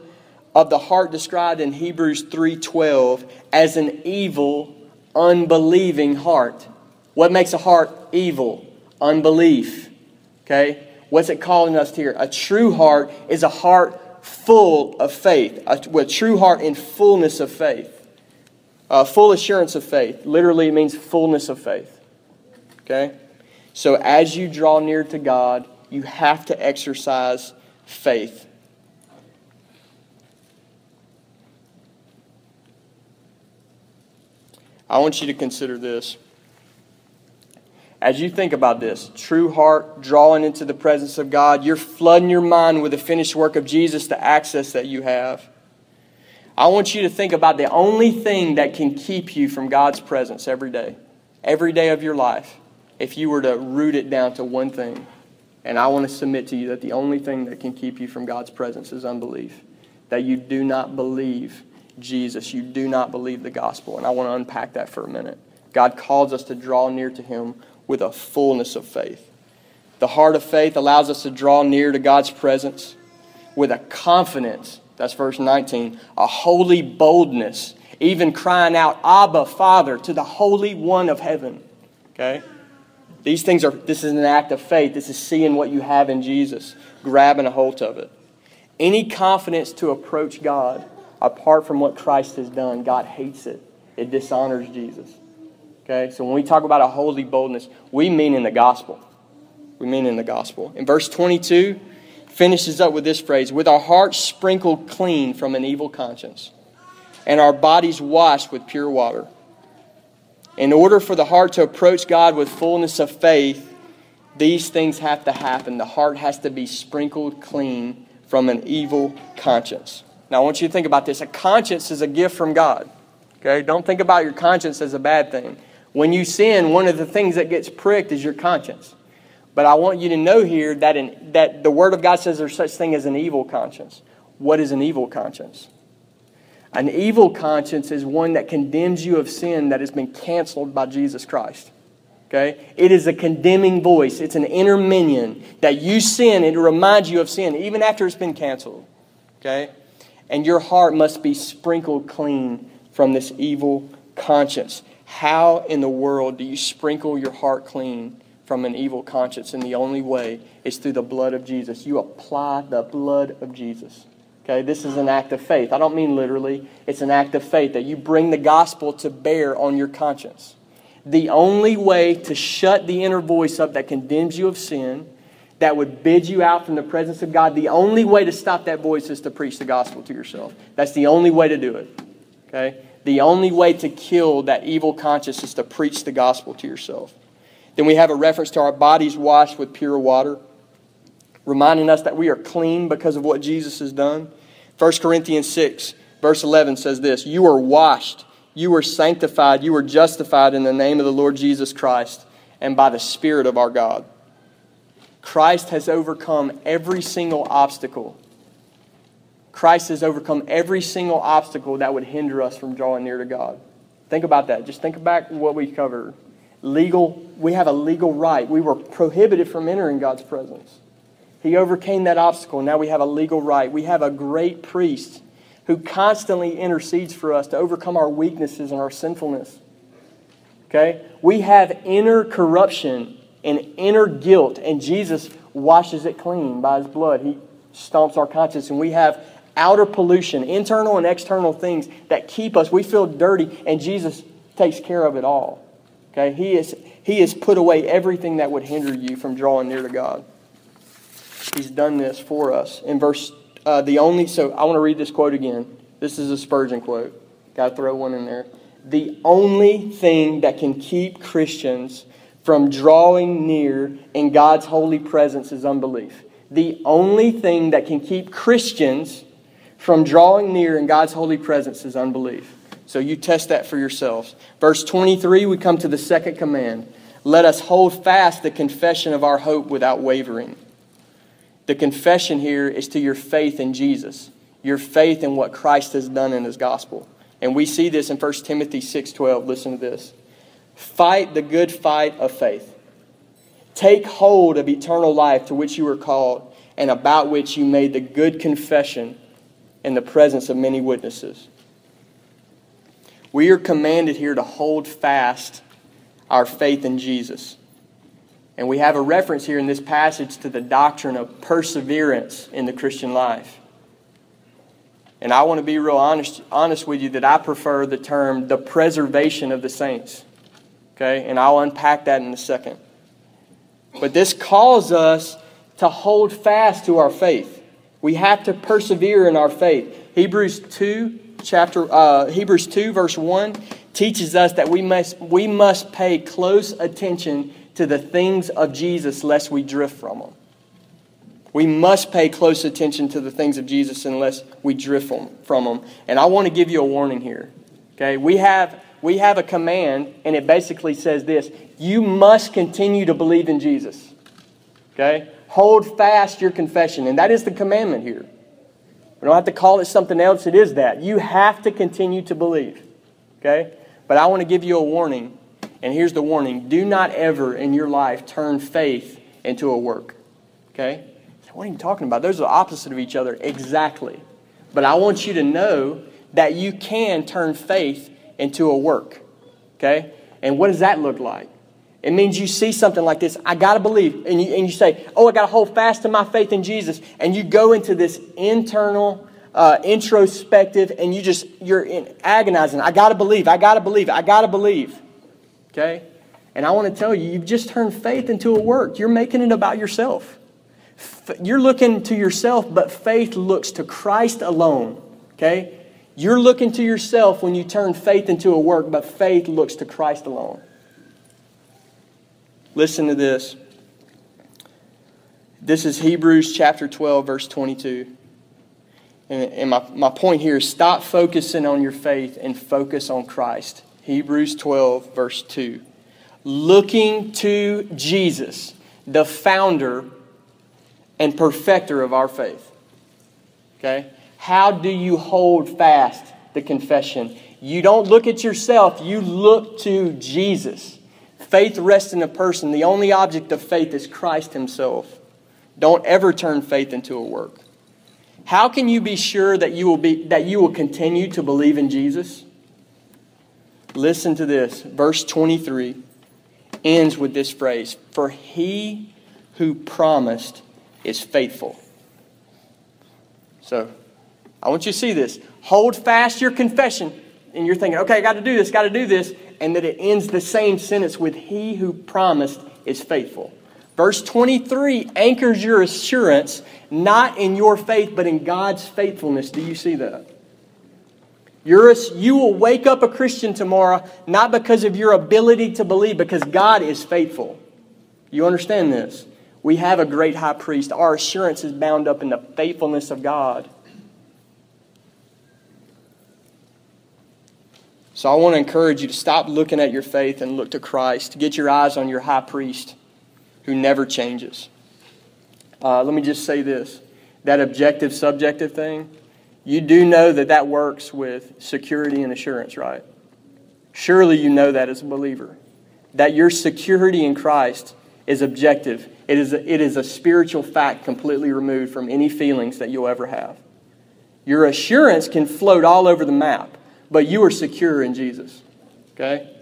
[SPEAKER 1] of the heart described in Hebrews 3:12 as an evil, unbelieving heart. What makes a heart evil? Unbelief. Okay? What's it calling us to here? A true heart is a heart full of faith. A, a true heart in fullness of faith. Uh, full assurance of faith. Literally, it means fullness of faith. Okay? So, as you draw near to God, you have to exercise faith. I want you to consider this. As you think about this, true heart, drawing into the presence of God, you're flooding your mind with the finished work of Jesus, the access that you have. I want you to think about the only thing that can keep you from God's presence every day, every day of your life, if you were to root it down to one thing. And I want to submit to you that the only thing that can keep you from God's presence is unbelief. That you do not believe Jesus, you do not believe the gospel. And I want to unpack that for a minute. God calls us to draw near to Him with a fullness of faith. The heart of faith allows us to draw near to God's presence with a confidence that's verse 19. A holy boldness even crying out, Abba, Father, to the Holy One of heaven. Okay? These things are, this is an act of faith. This is seeing what you have in Jesus, grabbing a hold of it. Any confidence to approach God apart from what Christ has done, God hates it. It dishonors Jesus. Okay? So when we talk about a holy boldness, we mean in the gospel. We mean in the gospel. In verse 22, finishes up with this phrase with our hearts sprinkled clean from an evil conscience and our bodies washed with pure water. In order for the heart to approach God with fullness of faith, these things have to happen. The heart has to be sprinkled clean from an evil conscience. Now, I want you to think about this. A conscience is a gift from God. Okay? Don't think about your conscience as a bad thing. When you sin, one of the things that gets pricked is your conscience. But I want you to know here that, in, that the Word of God says there's such thing as an evil conscience. What is an evil conscience? An evil conscience is one that condemns you of sin that has been canceled by Jesus Christ. Okay? It is a condemning voice. It's an inner minion that you sin, it reminds you of sin, even after it's been canceled. Okay? And your heart must be sprinkled clean from this evil conscience. How in the world do you sprinkle your heart clean from an evil conscience? And the only way is through the blood of Jesus. You apply the blood of Jesus. Okay, this is an act of faith. I don't mean literally, it's an act of faith that you bring the gospel to bear on your conscience. The only way to shut the inner voice up that condemns you of sin, that would bid you out from the presence of God, the only way to stop that voice is to preach the gospel to yourself. That's the only way to do it. Okay? The only way to kill that evil conscience is to preach the gospel to yourself. Then we have a reference to our bodies washed with pure water reminding us that we are clean because of what Jesus has done. 1 Corinthians 6, verse 11 says this You are washed, you are sanctified, you are justified in the name of the Lord Jesus Christ and by the Spirit of our God. Christ has overcome every single obstacle. Christ has overcome every single obstacle that would hinder us from drawing near to God. Think about that. Just think back what we covered. Legal, we have a legal right. We were prohibited from entering God's presence. He overcame that obstacle. Now we have a legal right. We have a great priest who constantly intercedes for us to overcome our weaknesses and our sinfulness. Okay? We have inner corruption and inner guilt, and Jesus washes it clean by his blood. He stomps our conscience, and we have outer pollution, internal and external things that keep us. We feel dirty, and Jesus takes care of it all. Okay? He, is, he has put away everything that would hinder you from drawing near to God. He's done this for us. In verse, uh, the only, so I want to read this quote again. This is a Spurgeon quote. Got to throw one in there. The only thing that can keep Christians from drawing near in God's holy presence is unbelief. The only thing that can keep Christians from drawing near in God's holy presence is unbelief. So you test that for yourselves. Verse 23, we come to the second command. Let us hold fast the confession of our hope without wavering. The confession here is to your faith in Jesus, your faith in what Christ has done in his gospel. And we see this in 1 Timothy 6:12. Listen to this. Fight the good fight of faith. Take hold of eternal life to which you were called and about which you made the good confession in the presence of many witnesses. We are commanded here to hold fast our faith in Jesus. And we have a reference here in this passage to the doctrine of perseverance in the Christian life. And I want to be real honest, honest with you that I prefer the term the preservation of the saints. Okay? And I'll unpack that in a second. But this calls us to hold fast to our faith. We have to persevere in our faith. Hebrews 2 chapter uh, Hebrews 2 verse 1 teaches us that we must we must pay close attention to the things of Jesus lest we drift from them. We must pay close attention to the things of Jesus unless we drift from, them. And I want to give you a warning here. Okay? We have, we have a command, and it basically says this You must continue to believe in Jesus. Okay? Hold fast your confession. And that is the commandment here. We don't have to call it something else, it is that. You have to continue to believe. Okay? But I want to give you a warning and here's the warning do not ever in your life turn faith into a work. Okay? What are you talking about? Those are the opposite of each other. Exactly. But I want you to know that you can turn faith into a work. Okay? And what does that look like? It means you see something like this. I got to believe. And you, and you say, Oh, I got to hold fast to my faith in Jesus. And you go into this internal, uh, introspective, and you just, you're in, agonizing. I got to believe. I got to believe. I got to believe. Okay? And I want to tell you, you've just turned faith into a work. You're making it about yourself. You're looking to yourself, but faith looks to Christ alone. Okay? You're looking to yourself when you turn faith into a work, but faith looks to Christ alone. Listen to this. This is Hebrews chapter 12, verse 22. And, and my, my point here is stop focusing on your faith and focus on Christ. Hebrews 12, verse 2. Looking to Jesus, the founder and perfecter of our faith. Okay? How do you hold fast the confession? You don't look at yourself, you look to Jesus. Faith rests in a person. The only object of faith is Christ Himself. Don't ever turn faith into a work. How can you be sure that you will, be, that you will continue to believe in Jesus? Listen to this. Verse 23 ends with this phrase For he who promised is faithful. So, I want you to see this. Hold fast your confession. And you're thinking, okay, I got to do this, got to do this and that it ends the same sentence with He who promised is faithful. Verse 23 anchors your assurance not in your faith, but in God's faithfulness. Do you see that? You're you will wake up a Christian tomorrow not because of your ability to believe, because God is faithful. You understand this? We have a great high priest. Our assurance is bound up in the faithfulness of God. So I want to encourage you to stop looking at your faith and look to Christ. Get your eyes on your high priest who never changes. Uh, let me just say this that objective subjective thing, you do know that that works with security and assurance, right? Surely you know that as a believer. That your security in Christ is objective. It is a, it is a spiritual fact completely removed from any feelings that you'll ever have. Your assurance can float all over the map but you are secure in Jesus. Okay?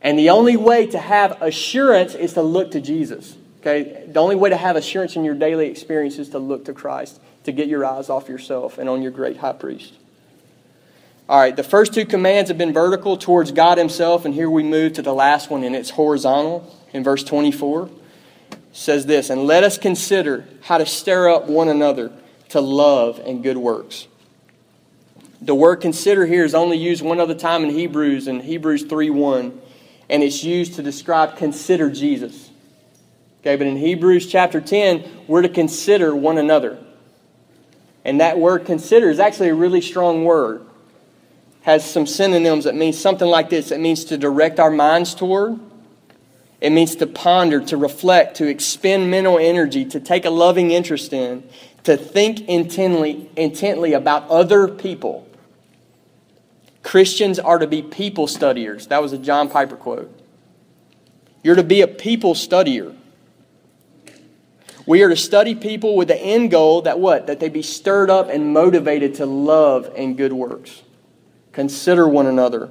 [SPEAKER 1] And the only way to have assurance is to look to Jesus. Okay? The only way to have assurance in your daily experience is to look to Christ, to get your eyes off yourself and on your great high priest. All right, the first two commands have been vertical towards God Himself, and here we move to the last one, and it's horizontal in verse 24. It says this, and let us consider how to stir up one another to love and good works the word consider here is only used one other time in Hebrews, in Hebrews 3 1, and it's used to describe consider Jesus. Okay, but in Hebrews chapter 10, we're to consider one another. And that word consider is actually a really strong word. Has some synonyms that means something like this. It means to direct our minds toward. It means to ponder, to reflect, to expend mental energy, to take a loving interest in, to think intently, intently about other people. Christians are to be people studiers. That was a John Piper quote. You're to be a people studier. We are to study people with the end goal that what? That they be stirred up and motivated to love and good works. Consider one another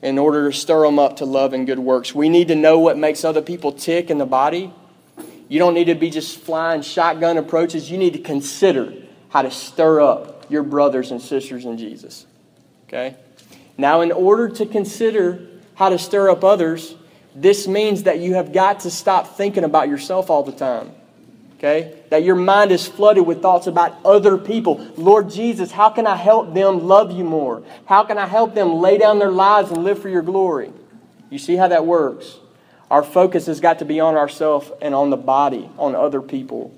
[SPEAKER 1] in order to stir them up to love and good works. We need to know what makes other people tick in the body you don't need to be just flying shotgun approaches. You need to consider how to stir up your brothers and sisters in Jesus. Okay? Now, in order to consider how to stir up others, this means that you have got to stop thinking about yourself all the time. Okay? That your mind is flooded with thoughts about other people. Lord Jesus, how can I help them love you more? How can I help them lay down their lives and live for your glory? You see how that works? Our focus has got to be on ourselves and on the body, on other people.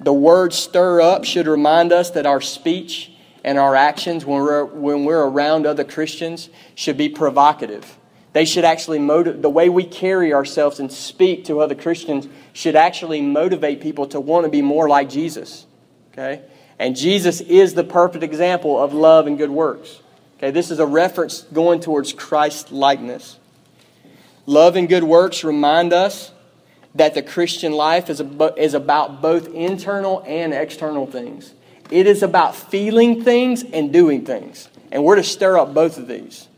[SPEAKER 1] The word stir up should remind us that our speech and our actions when we're, when we're around other Christians should be provocative. They should actually motivate, the way we carry ourselves and speak to other Christians should actually motivate people to want to be more like Jesus. Okay? And Jesus is the perfect example of love and good works. Okay, this is a reference going towards Christ likeness. Love and good works remind us that the Christian life is, is about both internal and external things. It is about feeling things and doing things. And we're to stir up both of these.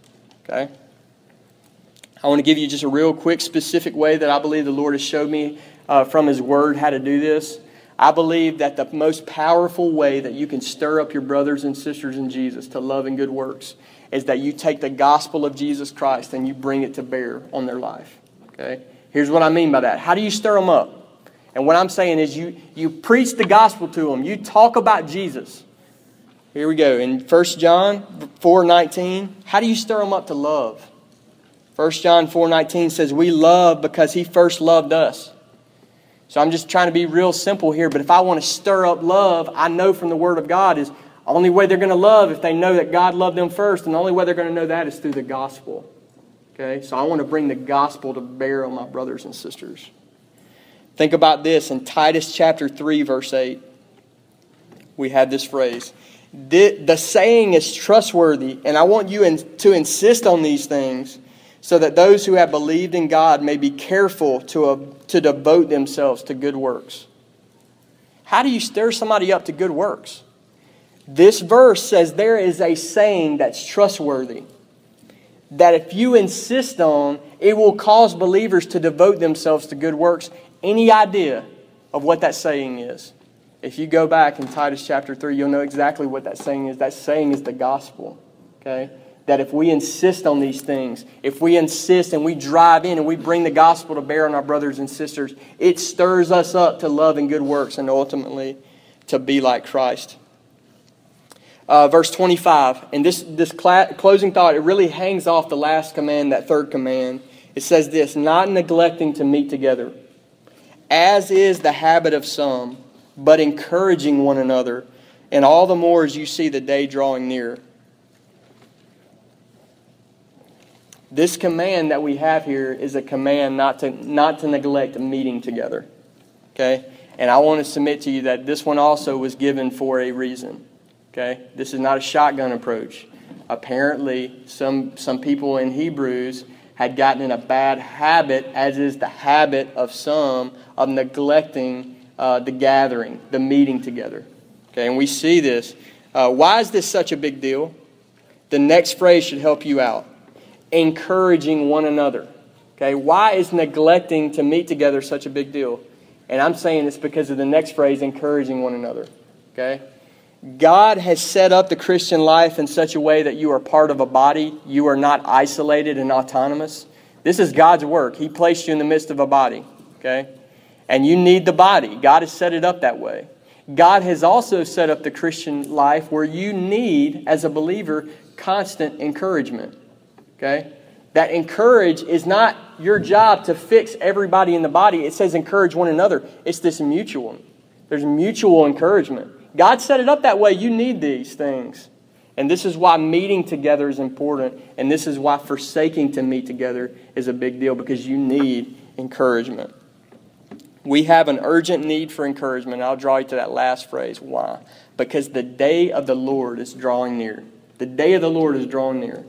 [SPEAKER 1] Okay? I want to give you just a real quick, specific way that I believe the Lord has showed me uh, from His Word how to do this. I believe that the most powerful way that you can stir up your brothers and sisters in Jesus to love and good works is that you take the gospel of Jesus Christ and you bring it to bear on their life. Okay? Here's what I mean by that. How do you stir them up? And what I'm saying is you, you preach the gospel to them. You talk about Jesus. Here we go. In 1 John 4.19, how do you stir them up to love? 1 John 4.19 says, We love because he first loved us. So I'm just trying to be real simple here, but if I want to stir up love, I know from the Word of God is the only way they're going to love if they know that God loved them first, and the only way they're going to know that is through the gospel. Okay? So I want to bring the gospel to bear on my brothers and sisters. Think about this in Titus chapter 3, verse 8. We have this phrase. The saying is trustworthy, and I want you to insist on these things so that those who have believed in God may be careful to, uh, to devote themselves to good works. How do you stir somebody up to good works? This verse says there is a saying that's trustworthy. That if you insist on, it will cause believers to devote themselves to good works. Any idea of what that saying is? If you go back in Titus chapter 3, you'll know exactly what that saying is. That saying is the gospel. Okay? that if we insist on these things, if we insist and we drive in and we bring the gospel to bear on our brothers and sisters, it stirs us up to love and good works and ultimately to be like Christ. Uh, verse 25, and this, this cl- closing thought, it really hangs off the last command, that third command. It says this not neglecting to meet together, as is the habit of some, but encouraging one another, and all the more as you see the day drawing near. This command that we have here is a command not to, not to neglect meeting together. Okay? And I want to submit to you that this one also was given for a reason. Okay? This is not a shotgun approach. Apparently, some, some people in Hebrews had gotten in a bad habit, as is the habit of some, of neglecting uh, the gathering, the meeting together. Okay, and we see this. Uh, why is this such a big deal? The next phrase should help you out encouraging one another. Okay, why is neglecting to meet together such a big deal? And I'm saying this because of the next phrase, encouraging one another. Okay? God has set up the Christian life in such a way that you are part of a body. You are not isolated and autonomous. This is God's work. He placed you in the midst of a body. Okay? And you need the body. God has set it up that way. God has also set up the Christian life where you need, as a believer, constant encouragement. Okay? That encourage is not your job to fix everybody in the body. It says encourage one another. It's this mutual. There's mutual encouragement. God set it up that way. You need these things. And this is why meeting together is important. And this is why forsaking to meet together is a big deal because you need encouragement. We have an urgent need for encouragement. I'll draw you to that last phrase. Why? Because the day of the Lord is drawing near. The day of the Lord is drawing near.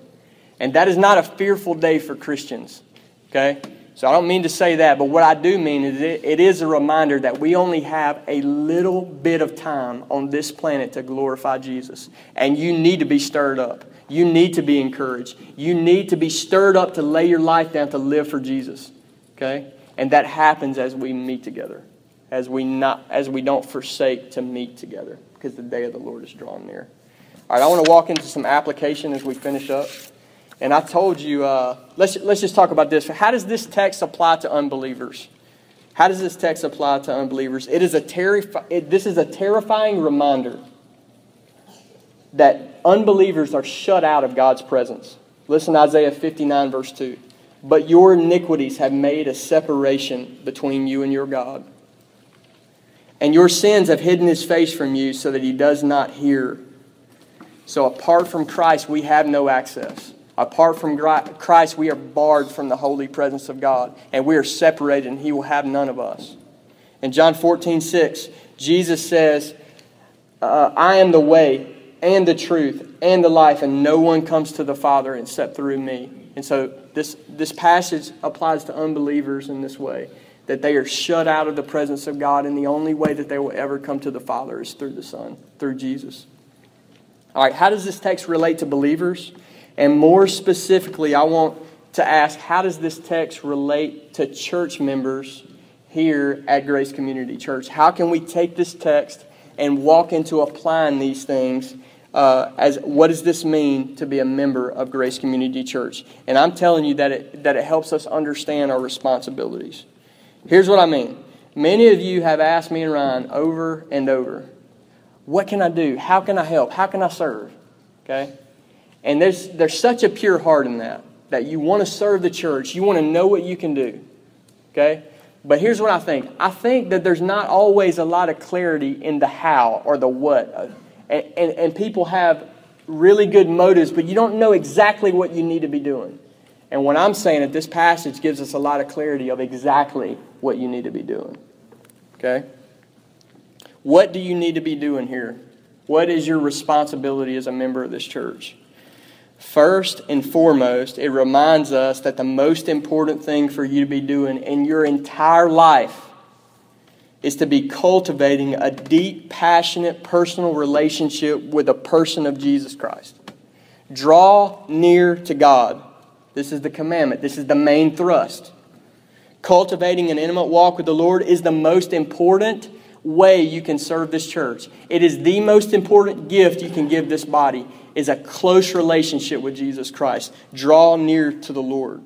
[SPEAKER 1] And that is not a fearful day for Christians. Okay? So I don't mean to say that, but what I do mean is it, it is a reminder that we only have a little bit of time on this planet to glorify Jesus. And you need to be stirred up. You need to be encouraged. You need to be stirred up to lay your life down to live for Jesus. Okay? And that happens as we meet together. As we not as we don't forsake to meet together because the day of the Lord is drawn near. All right, I want to walk into some application as we finish up. And I told you, uh, let's, let's just talk about this. How does this text apply to unbelievers? How does this text apply to unbelievers? It is a terrifi- it, this is a terrifying reminder that unbelievers are shut out of God's presence. Listen to Isaiah 59, verse 2. But your iniquities have made a separation between you and your God. And your sins have hidden his face from you so that he does not hear. So apart from Christ, we have no access. Apart from Christ, we are barred from the holy presence of God, and we are separated, and He will have none of us. In John 14, 6, Jesus says, uh, I am the way and the truth and the life, and no one comes to the Father except through me. And so this, this passage applies to unbelievers in this way that they are shut out of the presence of God, and the only way that they will ever come to the Father is through the Son, through Jesus. All right, how does this text relate to believers? And more specifically, I want to ask how does this text relate to church members here at Grace Community Church? How can we take this text and walk into applying these things uh, as what does this mean to be a member of Grace Community Church? And I'm telling you that it, that it helps us understand our responsibilities. Here's what I mean. Many of you have asked me and Ryan over and over, what can I do? How can I help? How can I serve? Okay? And there's, there's such a pure heart in that, that you want to serve the church. You want to know what you can do. Okay? But here's what I think I think that there's not always a lot of clarity in the how or the what. And, and, and people have really good motives, but you don't know exactly what you need to be doing. And what I'm saying that this passage gives us a lot of clarity of exactly what you need to be doing. Okay? What do you need to be doing here? What is your responsibility as a member of this church? First and foremost, it reminds us that the most important thing for you to be doing in your entire life is to be cultivating a deep, passionate, personal relationship with a person of Jesus Christ. Draw near to God. This is the commandment, this is the main thrust. Cultivating an intimate walk with the Lord is the most important way you can serve this church. It is the most important gift you can give this body is a close relationship with Jesus Christ. Draw near to the Lord.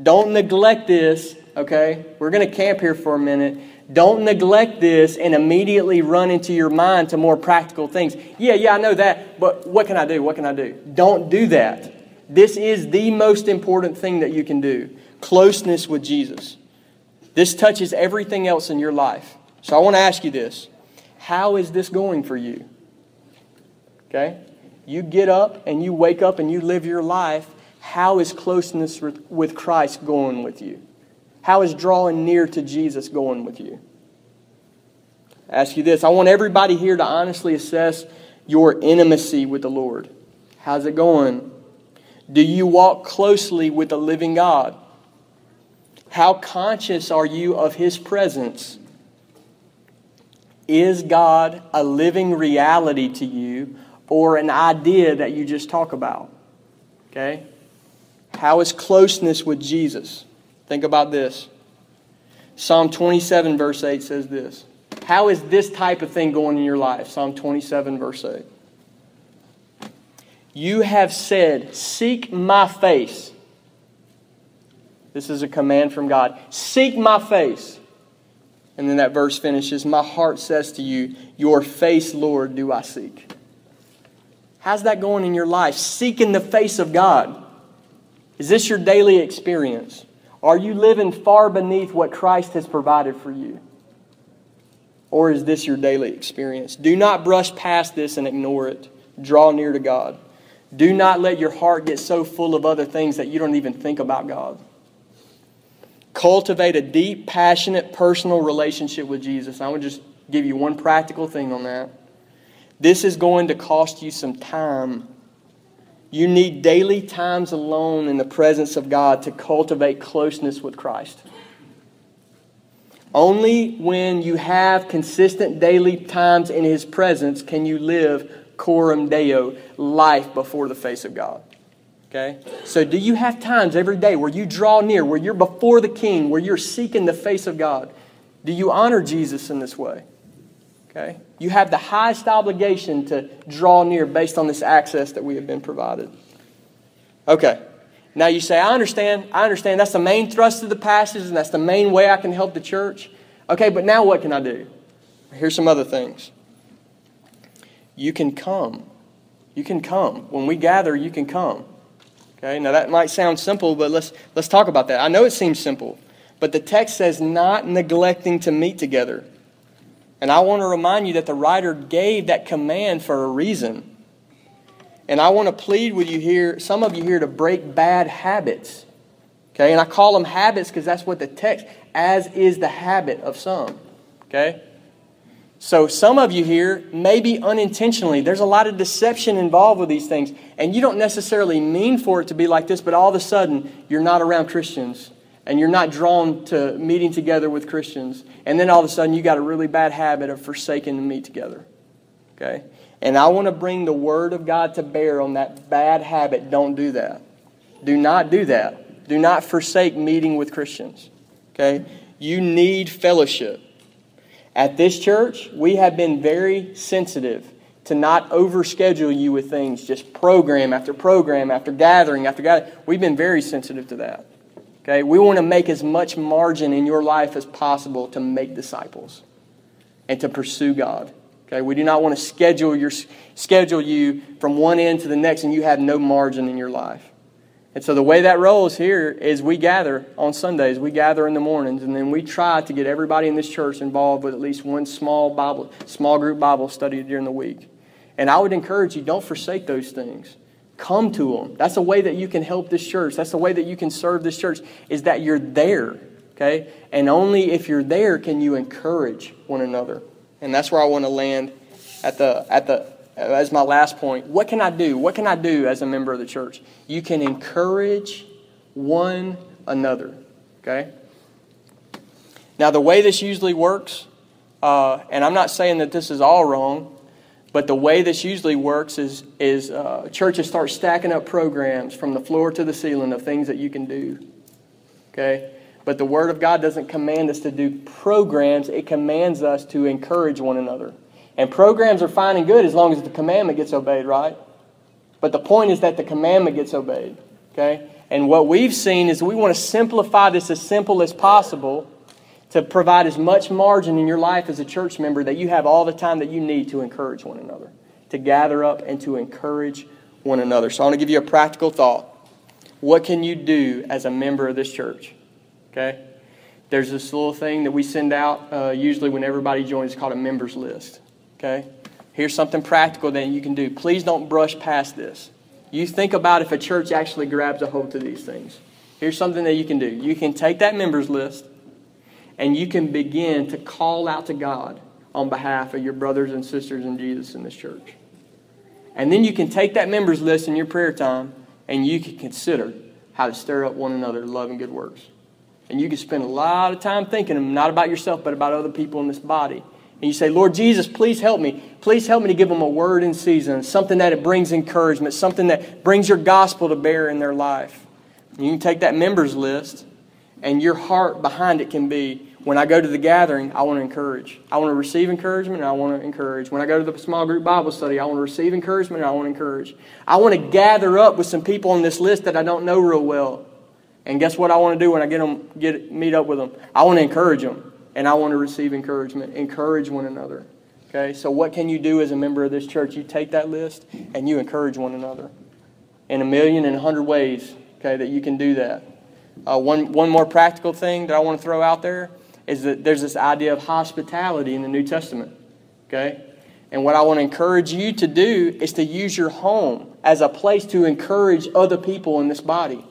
[SPEAKER 1] Don't neglect this, okay? We're going to camp here for a minute. Don't neglect this and immediately run into your mind to more practical things. Yeah, yeah, I know that, but what can I do? What can I do? Don't do that. This is the most important thing that you can do closeness with Jesus. This touches everything else in your life. So I want to ask you this How is this going for you? Okay? you get up and you wake up and you live your life, how is closeness with Christ going with you? How is drawing near to Jesus going with you? I ask you this I want everybody here to honestly assess your intimacy with the Lord. How's it going? Do you walk closely with the living God? How conscious are you of His presence? Is God a living reality to you, or an idea that you just talk about. Okay? How is closeness with Jesus? Think about this. Psalm 27, verse 8 says this. How is this type of thing going in your life? Psalm 27, verse 8. You have said, Seek my face. This is a command from God. Seek my face. And then that verse finishes My heart says to you, Your face, Lord, do I seek. How's that going in your life? Seeking the face of God. Is this your daily experience? Are you living far beneath what Christ has provided for you? Or is this your daily experience? Do not brush past this and ignore it. Draw near to God. Do not let your heart get so full of other things that you don't even think about God. Cultivate a deep, passionate, personal relationship with Jesus. I would just give you one practical thing on that. This is going to cost you some time. You need daily times alone in the presence of God to cultivate closeness with Christ. Only when you have consistent daily times in His presence can you live coram deo, life before the face of God. Okay? So, do you have times every day where you draw near, where you're before the King, where you're seeking the face of God? Do you honor Jesus in this way? Okay? You have the highest obligation to draw near based on this access that we have been provided. Okay. Now you say, I understand. I understand. That's the main thrust of the passage, and that's the main way I can help the church. Okay, but now what can I do? Here's some other things. You can come. You can come. When we gather, you can come. Okay, now that might sound simple, but let's, let's talk about that. I know it seems simple, but the text says not neglecting to meet together and I want to remind you that the writer gave that command for a reason. And I want to plead with you here, some of you here, to break bad habits. Okay? And I call them habits because that's what the text, as is the habit of some. Okay? So some of you here, maybe unintentionally, there's a lot of deception involved with these things. And you don't necessarily mean for it to be like this, but all of a sudden, you're not around Christians and you're not drawn to meeting together with Christians, and then all of a sudden you got a really bad habit of forsaking to meet together. Okay? And I want to bring the Word of God to bear on that bad habit. Don't do that. Do not do that. Do not forsake meeting with Christians. Okay? You need fellowship. At this church, we have been very sensitive to not overschedule you with things, just program after program after gathering after gathering. We've been very sensitive to that. Okay? We want to make as much margin in your life as possible to make disciples and to pursue God. Okay? We do not want to schedule your schedule you from one end to the next and you have no margin in your life. And so the way that rolls here is we gather on Sundays, we gather in the mornings, and then we try to get everybody in this church involved with at least one small Bible, small group Bible study during the week. And I would encourage you, don't forsake those things. Come to them. That's a way that you can help this church. That's the way that you can serve this church, is that you're there. Okay? And only if you're there can you encourage one another. And that's where I want to land at the at the as my last point. What can I do? What can I do as a member of the church? You can encourage one another. Okay? Now, the way this usually works, uh, and I'm not saying that this is all wrong, but the way this usually works is, is uh, churches start stacking up programs from the floor to the ceiling of things that you can do. Okay? But the Word of God doesn't command us to do programs, it commands us to encourage one another. And programs are fine and good as long as the commandment gets obeyed, right? But the point is that the commandment gets obeyed. Okay? And what we've seen is we want to simplify this as simple as possible to provide as much margin in your life as a church member that you have all the time that you need to encourage one another, to gather up and to encourage one another. So I want to give you a practical thought. What can you do as a member of this church? Okay? There's this little thing that we send out uh, usually when everybody joins called a members list. Okay? Here's something practical that you can do. Please don't brush past this. You think about if a church actually grabs a hold to these things. Here's something that you can do. You can take that members list and you can begin to call out to God on behalf of your brothers and sisters in Jesus in this church. And then you can take that members list in your prayer time and you can consider how to stir up one another to love and good works. And you can spend a lot of time thinking not about yourself, but about other people in this body. And you say, Lord Jesus, please help me. Please help me to give them a word in season, something that it brings encouragement, something that brings your gospel to bear in their life. And you can take that members list and your heart behind it can be when I go to the gathering, I want to encourage. I want to receive encouragement and I want to encourage. When I go to the small group Bible study, I want to receive encouragement and I want to encourage. I want to gather up with some people on this list that I don't know real well. And guess what I want to do when I get them get meet up with them? I want to encourage them and I want to receive encouragement. Encourage one another. Okay? So what can you do as a member of this church? You take that list and you encourage one another. In a million and a hundred ways, okay, that you can do that. Uh, one, one more practical thing that I want to throw out there is that there's this idea of hospitality in the New Testament. Okay? And what I want to encourage you to do is to use your home as a place to encourage other people in this body.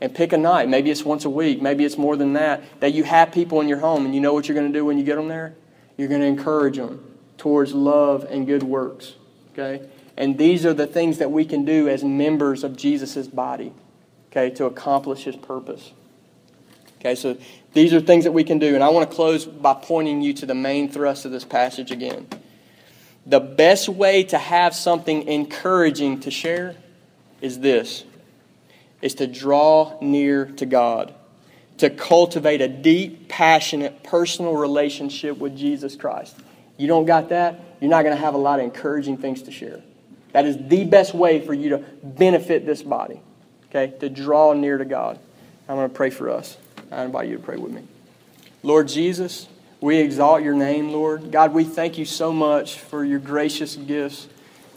[SPEAKER 1] And pick a night. Maybe it's once a week. Maybe it's more than that. That you have people in your home and you know what you're going to do when you get them there? You're going to encourage them towards love and good works. Okay? And these are the things that we can do as members of Jesus' body okay, to accomplish his purpose. Okay, so these are things that we can do. And I want to close by pointing you to the main thrust of this passage again. The best way to have something encouraging to share is this is to draw near to God, to cultivate a deep, passionate, personal relationship with Jesus Christ. You don't got that, you're not going to have a lot of encouraging things to share. That is the best way for you to benefit this body okay, to draw near to God. I'm going to pray for us. I invite you to pray with me. Lord Jesus, we exalt your name, Lord. God, we thank you so much for your gracious gifts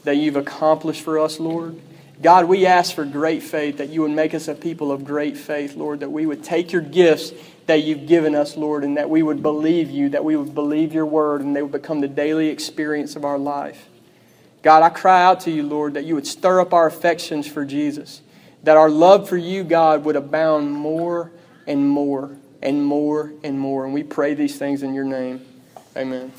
[SPEAKER 1] that you've accomplished for us, Lord. God, we ask for great faith that you would make us a people of great faith, Lord, that we would take your gifts that you've given us, Lord, and that we would believe you, that we would believe your word, and they would become the daily experience of our life. God, I cry out to you, Lord, that you would stir up our affections for Jesus that our love for you, God, would abound more and more and more and more. And we pray these things in your name. Amen.